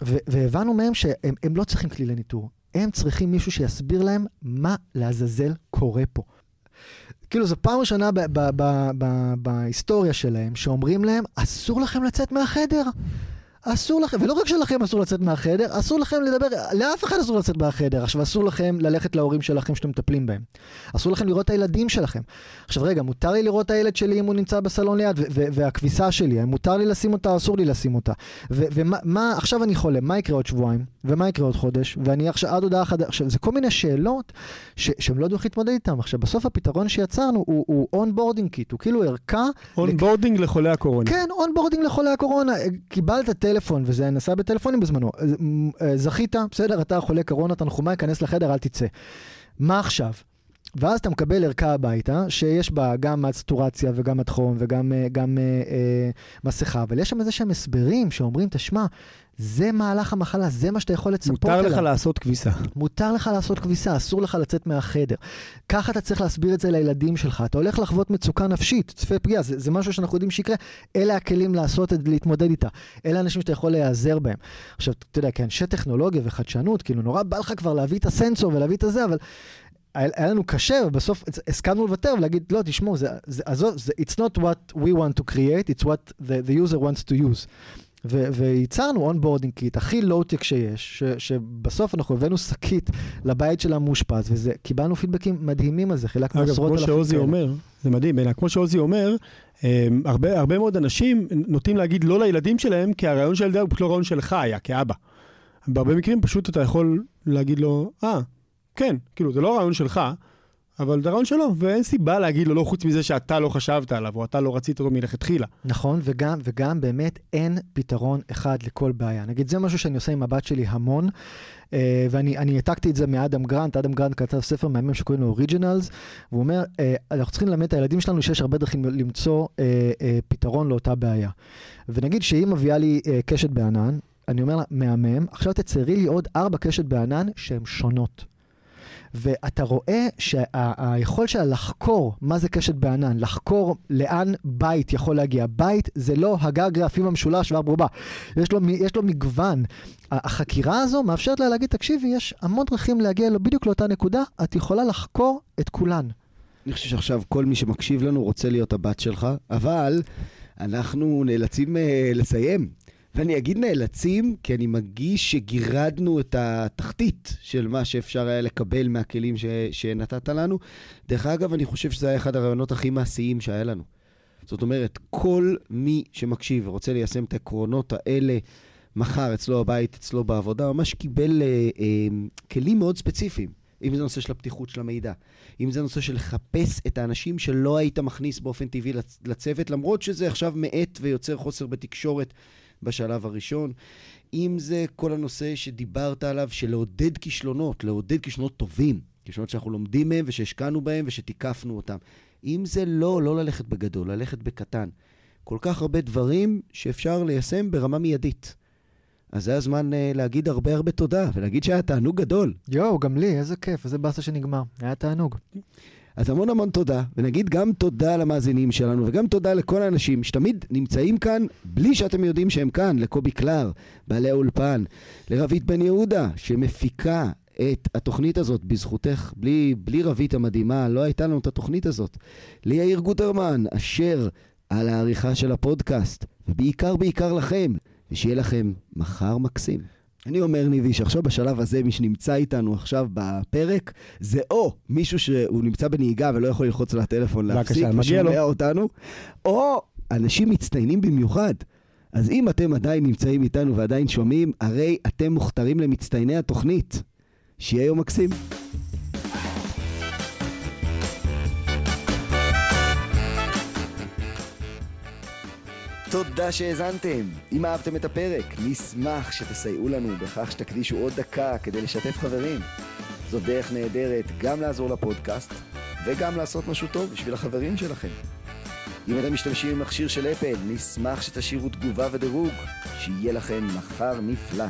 ו- והבנו מהם שהם לא צריכים כלי לניטור, הם צריכים מישהו שיסביר להם מה לעזאזל קורה פה. כאילו, זו פעם ראשונה בהיסטוריה שלהם שאומרים להם, אסור לכם לצאת מהחדר. אסור לכם, ולא רק שלכם אסור לצאת מהחדר, אסור לכם לדבר, לאף אחד אסור לצאת מהחדר. עכשיו, אסור לכם ללכת להורים שלכם שאתם מטפלים בהם. אסור לכם לראות את הילדים שלכם. עכשיו, רגע, מותר לי לראות את הילד שלי אם הוא נמצא בסלון ליד, והכביסה שלי, מותר לי לשים אותה, אסור לי לשים אותה. ומה, עכשיו אני חולה, מה יקרה עוד שבועיים? ומה יקרה עוד חודש? ואני עכשיו, עד הודעה אחת, עכשיו, זה כל מיני שאלות שהם לא יודעים איך להתמודד איתן. עכשיו, בסוף הפתרון שיצרנו הוא, onboarding kit, הוא כאילו ערכה... onboarding. לחולי הקורונה. כן, onboarding לחולי הקורונה. קיבלת טלפון, וזה נסע בטלפונים בזמנו. אה, זכית, בסדר, אתה חולה קורונה, תנחומיי, כנס לחדר, אל תצא. מה עכשיו? ואז אתה מקבל ערכה הביתה, שיש בה גם סטורציה וגם עד חום וגם אה, גם, אה, אה, מסכה, אבל יש שם איזה שהם הסברים שאומרים, תשמע, זה מהלך המחלה, זה מה שאתה יכול לצפות אליו. מותר לך לעשות כביסה. מותר לך לעשות כביסה, אסור לך לצאת מהחדר. ככה אתה צריך להסביר את זה לילדים שלך. אתה הולך לחוות מצוקה נפשית, צפה פגיעה, זה, זה משהו שאנחנו יודעים שיקרה. אלה הכלים לעשות את להתמודד איתה. אלה האנשים שאתה יכול להיעזר בהם. עכשיו, אתה יודע, כאנשי טכנולוגיה וחדשנות, כאילו, נורא בא לך כבר להביא את הסנסור ולהביא את הזה, אבל היה לנו קשה, ובסוף הסכמנו לוותר ולהגיד, לא, תשמעו, זה, זה, עזוב, זה, it's not what we want to create, it's what the, the user wants to use. וייצרנו onboarding kit הכי לואו-טק שיש, ש, שבסוף אנחנו הבאנו שקית לבית של המאושפז, וקיבלנו פידבקים מדהימים על זה, חילקנו עשרות אלפים כאלה. אגב, כמו שעוזי אומר, זה מדהים, אלא כמו שעוזי אומר, אמ, הרבה, הרבה מאוד אנשים נוטים להגיד לא לילדים שלהם, כי הרעיון של הילדה הוא פשוט לא רעיון שלך היה, כאבא. בהרבה מקרים פשוט אתה יכול להגיד לו, אה, ah, כן, כאילו, זה לא רעיון שלך, אבל זה רעיון שלו, ואין סיבה להגיד לו, לא חוץ מזה שאתה לא חשבת עליו, או אתה לא רצית אותו מלכתחילה. נכון, וגם, וגם באמת אין פתרון אחד לכל בעיה. נגיד, זה משהו שאני עושה עם הבת שלי המון, אה, ואני העתקתי את זה מאדם גרנט, אדם גרנט כתב ספר מהמם שקוראים לו אוריג'ינלס, והוא אומר, אה, אנחנו צריכים ללמד את הילדים שלנו שיש הרבה דרכים למצוא אה, פתרון לאותה בעיה. ונגיד שהיא מביאה לי קשת בענן, אני אומר לה, מהמם, עכשיו תציירי לי עוד ארבע קשת בענן שהן שונות. ואתה רואה שהיכולת שלה לחקור מה זה קשת בענן, לחקור לאן בית יכול להגיע. בית זה לא הגג רעפים המשולש והר ברובה. יש לו, יש לו מגוון. החקירה הזו מאפשרת לה להגיד, תקשיבי, יש המון דרכים להגיע לו בדיוק לאותה נקודה, את יכולה לחקור את כולן. אני חושב שעכשיו כל מי שמקשיב לנו רוצה להיות הבת שלך, אבל אנחנו נאלצים uh, לסיים. ואני אגיד נאלצים, כי אני מרגיש שגירדנו את התחתית של מה שאפשר היה לקבל מהכלים ש... שנתת לנו. דרך אגב, אני חושב שזה היה אחד הרעיונות הכי מעשיים שהיה לנו. זאת אומרת, כל מי שמקשיב ורוצה ליישם את העקרונות האלה מחר אצלו בבית, אצלו בעבודה, ממש קיבל אה, אה, כלים מאוד ספציפיים. אם זה נושא של הפתיחות של המידע, אם זה נושא של לחפש את האנשים שלא היית מכניס באופן טבעי לצוות, למרות שזה עכשיו מאט ויוצר חוסר בתקשורת בשלב הראשון. אם זה כל הנושא שדיברת עליו, של לעודד כישלונות, לעודד כישלונות טובים, כישלונות שאנחנו לומדים מהם ושהשקענו בהם ושתיקפנו אותם. אם זה לא, לא ללכת בגדול, ללכת בקטן. כל כך הרבה דברים שאפשר ליישם ברמה מיידית. אז זה הזמן uh, להגיד הרבה הרבה תודה, ולהגיד שהיה תענוג גדול. יואו, גם לי, איזה כיף, איזה באסה שנגמר. היה תענוג. אז המון המון תודה, ונגיד גם תודה למאזינים שלנו, וגם תודה לכל האנשים שתמיד נמצאים כאן בלי שאתם יודעים שהם כאן, לקובי קלר, בעלי האולפן, לרבית בן יהודה, שמפיקה את התוכנית הזאת בזכותך, בלי, בלי רבית המדהימה, לא הייתה לנו את התוכנית הזאת. ליאיר גוטרמן, אשר על העריכה של הפודקאסט, ובעיקר בעיקר לכם, ושיהיה לכם מחר מקסים. אני אומר, ניבי, שעכשיו בשלב הזה, מי שנמצא איתנו עכשיו בפרק, זה או מישהו שהוא נמצא בנהיגה ולא יכול ללחוץ על הטלפון להפסיק, ושומע אותנו, או אנשים מצטיינים במיוחד. אז אם אתם עדיין נמצאים איתנו ועדיין שומעים, הרי אתם מוכתרים למצטייני התוכנית. שיהיה יום מקסים. תודה שהאזנתם. אם אהבתם את הפרק, נשמח שתסייעו לנו בכך שתקדישו עוד דקה כדי לשתף חברים. זו דרך נהדרת גם לעזור לפודקאסט וגם לעשות משהו טוב בשביל החברים שלכם. אם אתם משתמשים במכשיר של אפל, נשמח שתשאירו תגובה ודירוג. שיהיה לכם מחר נפלא.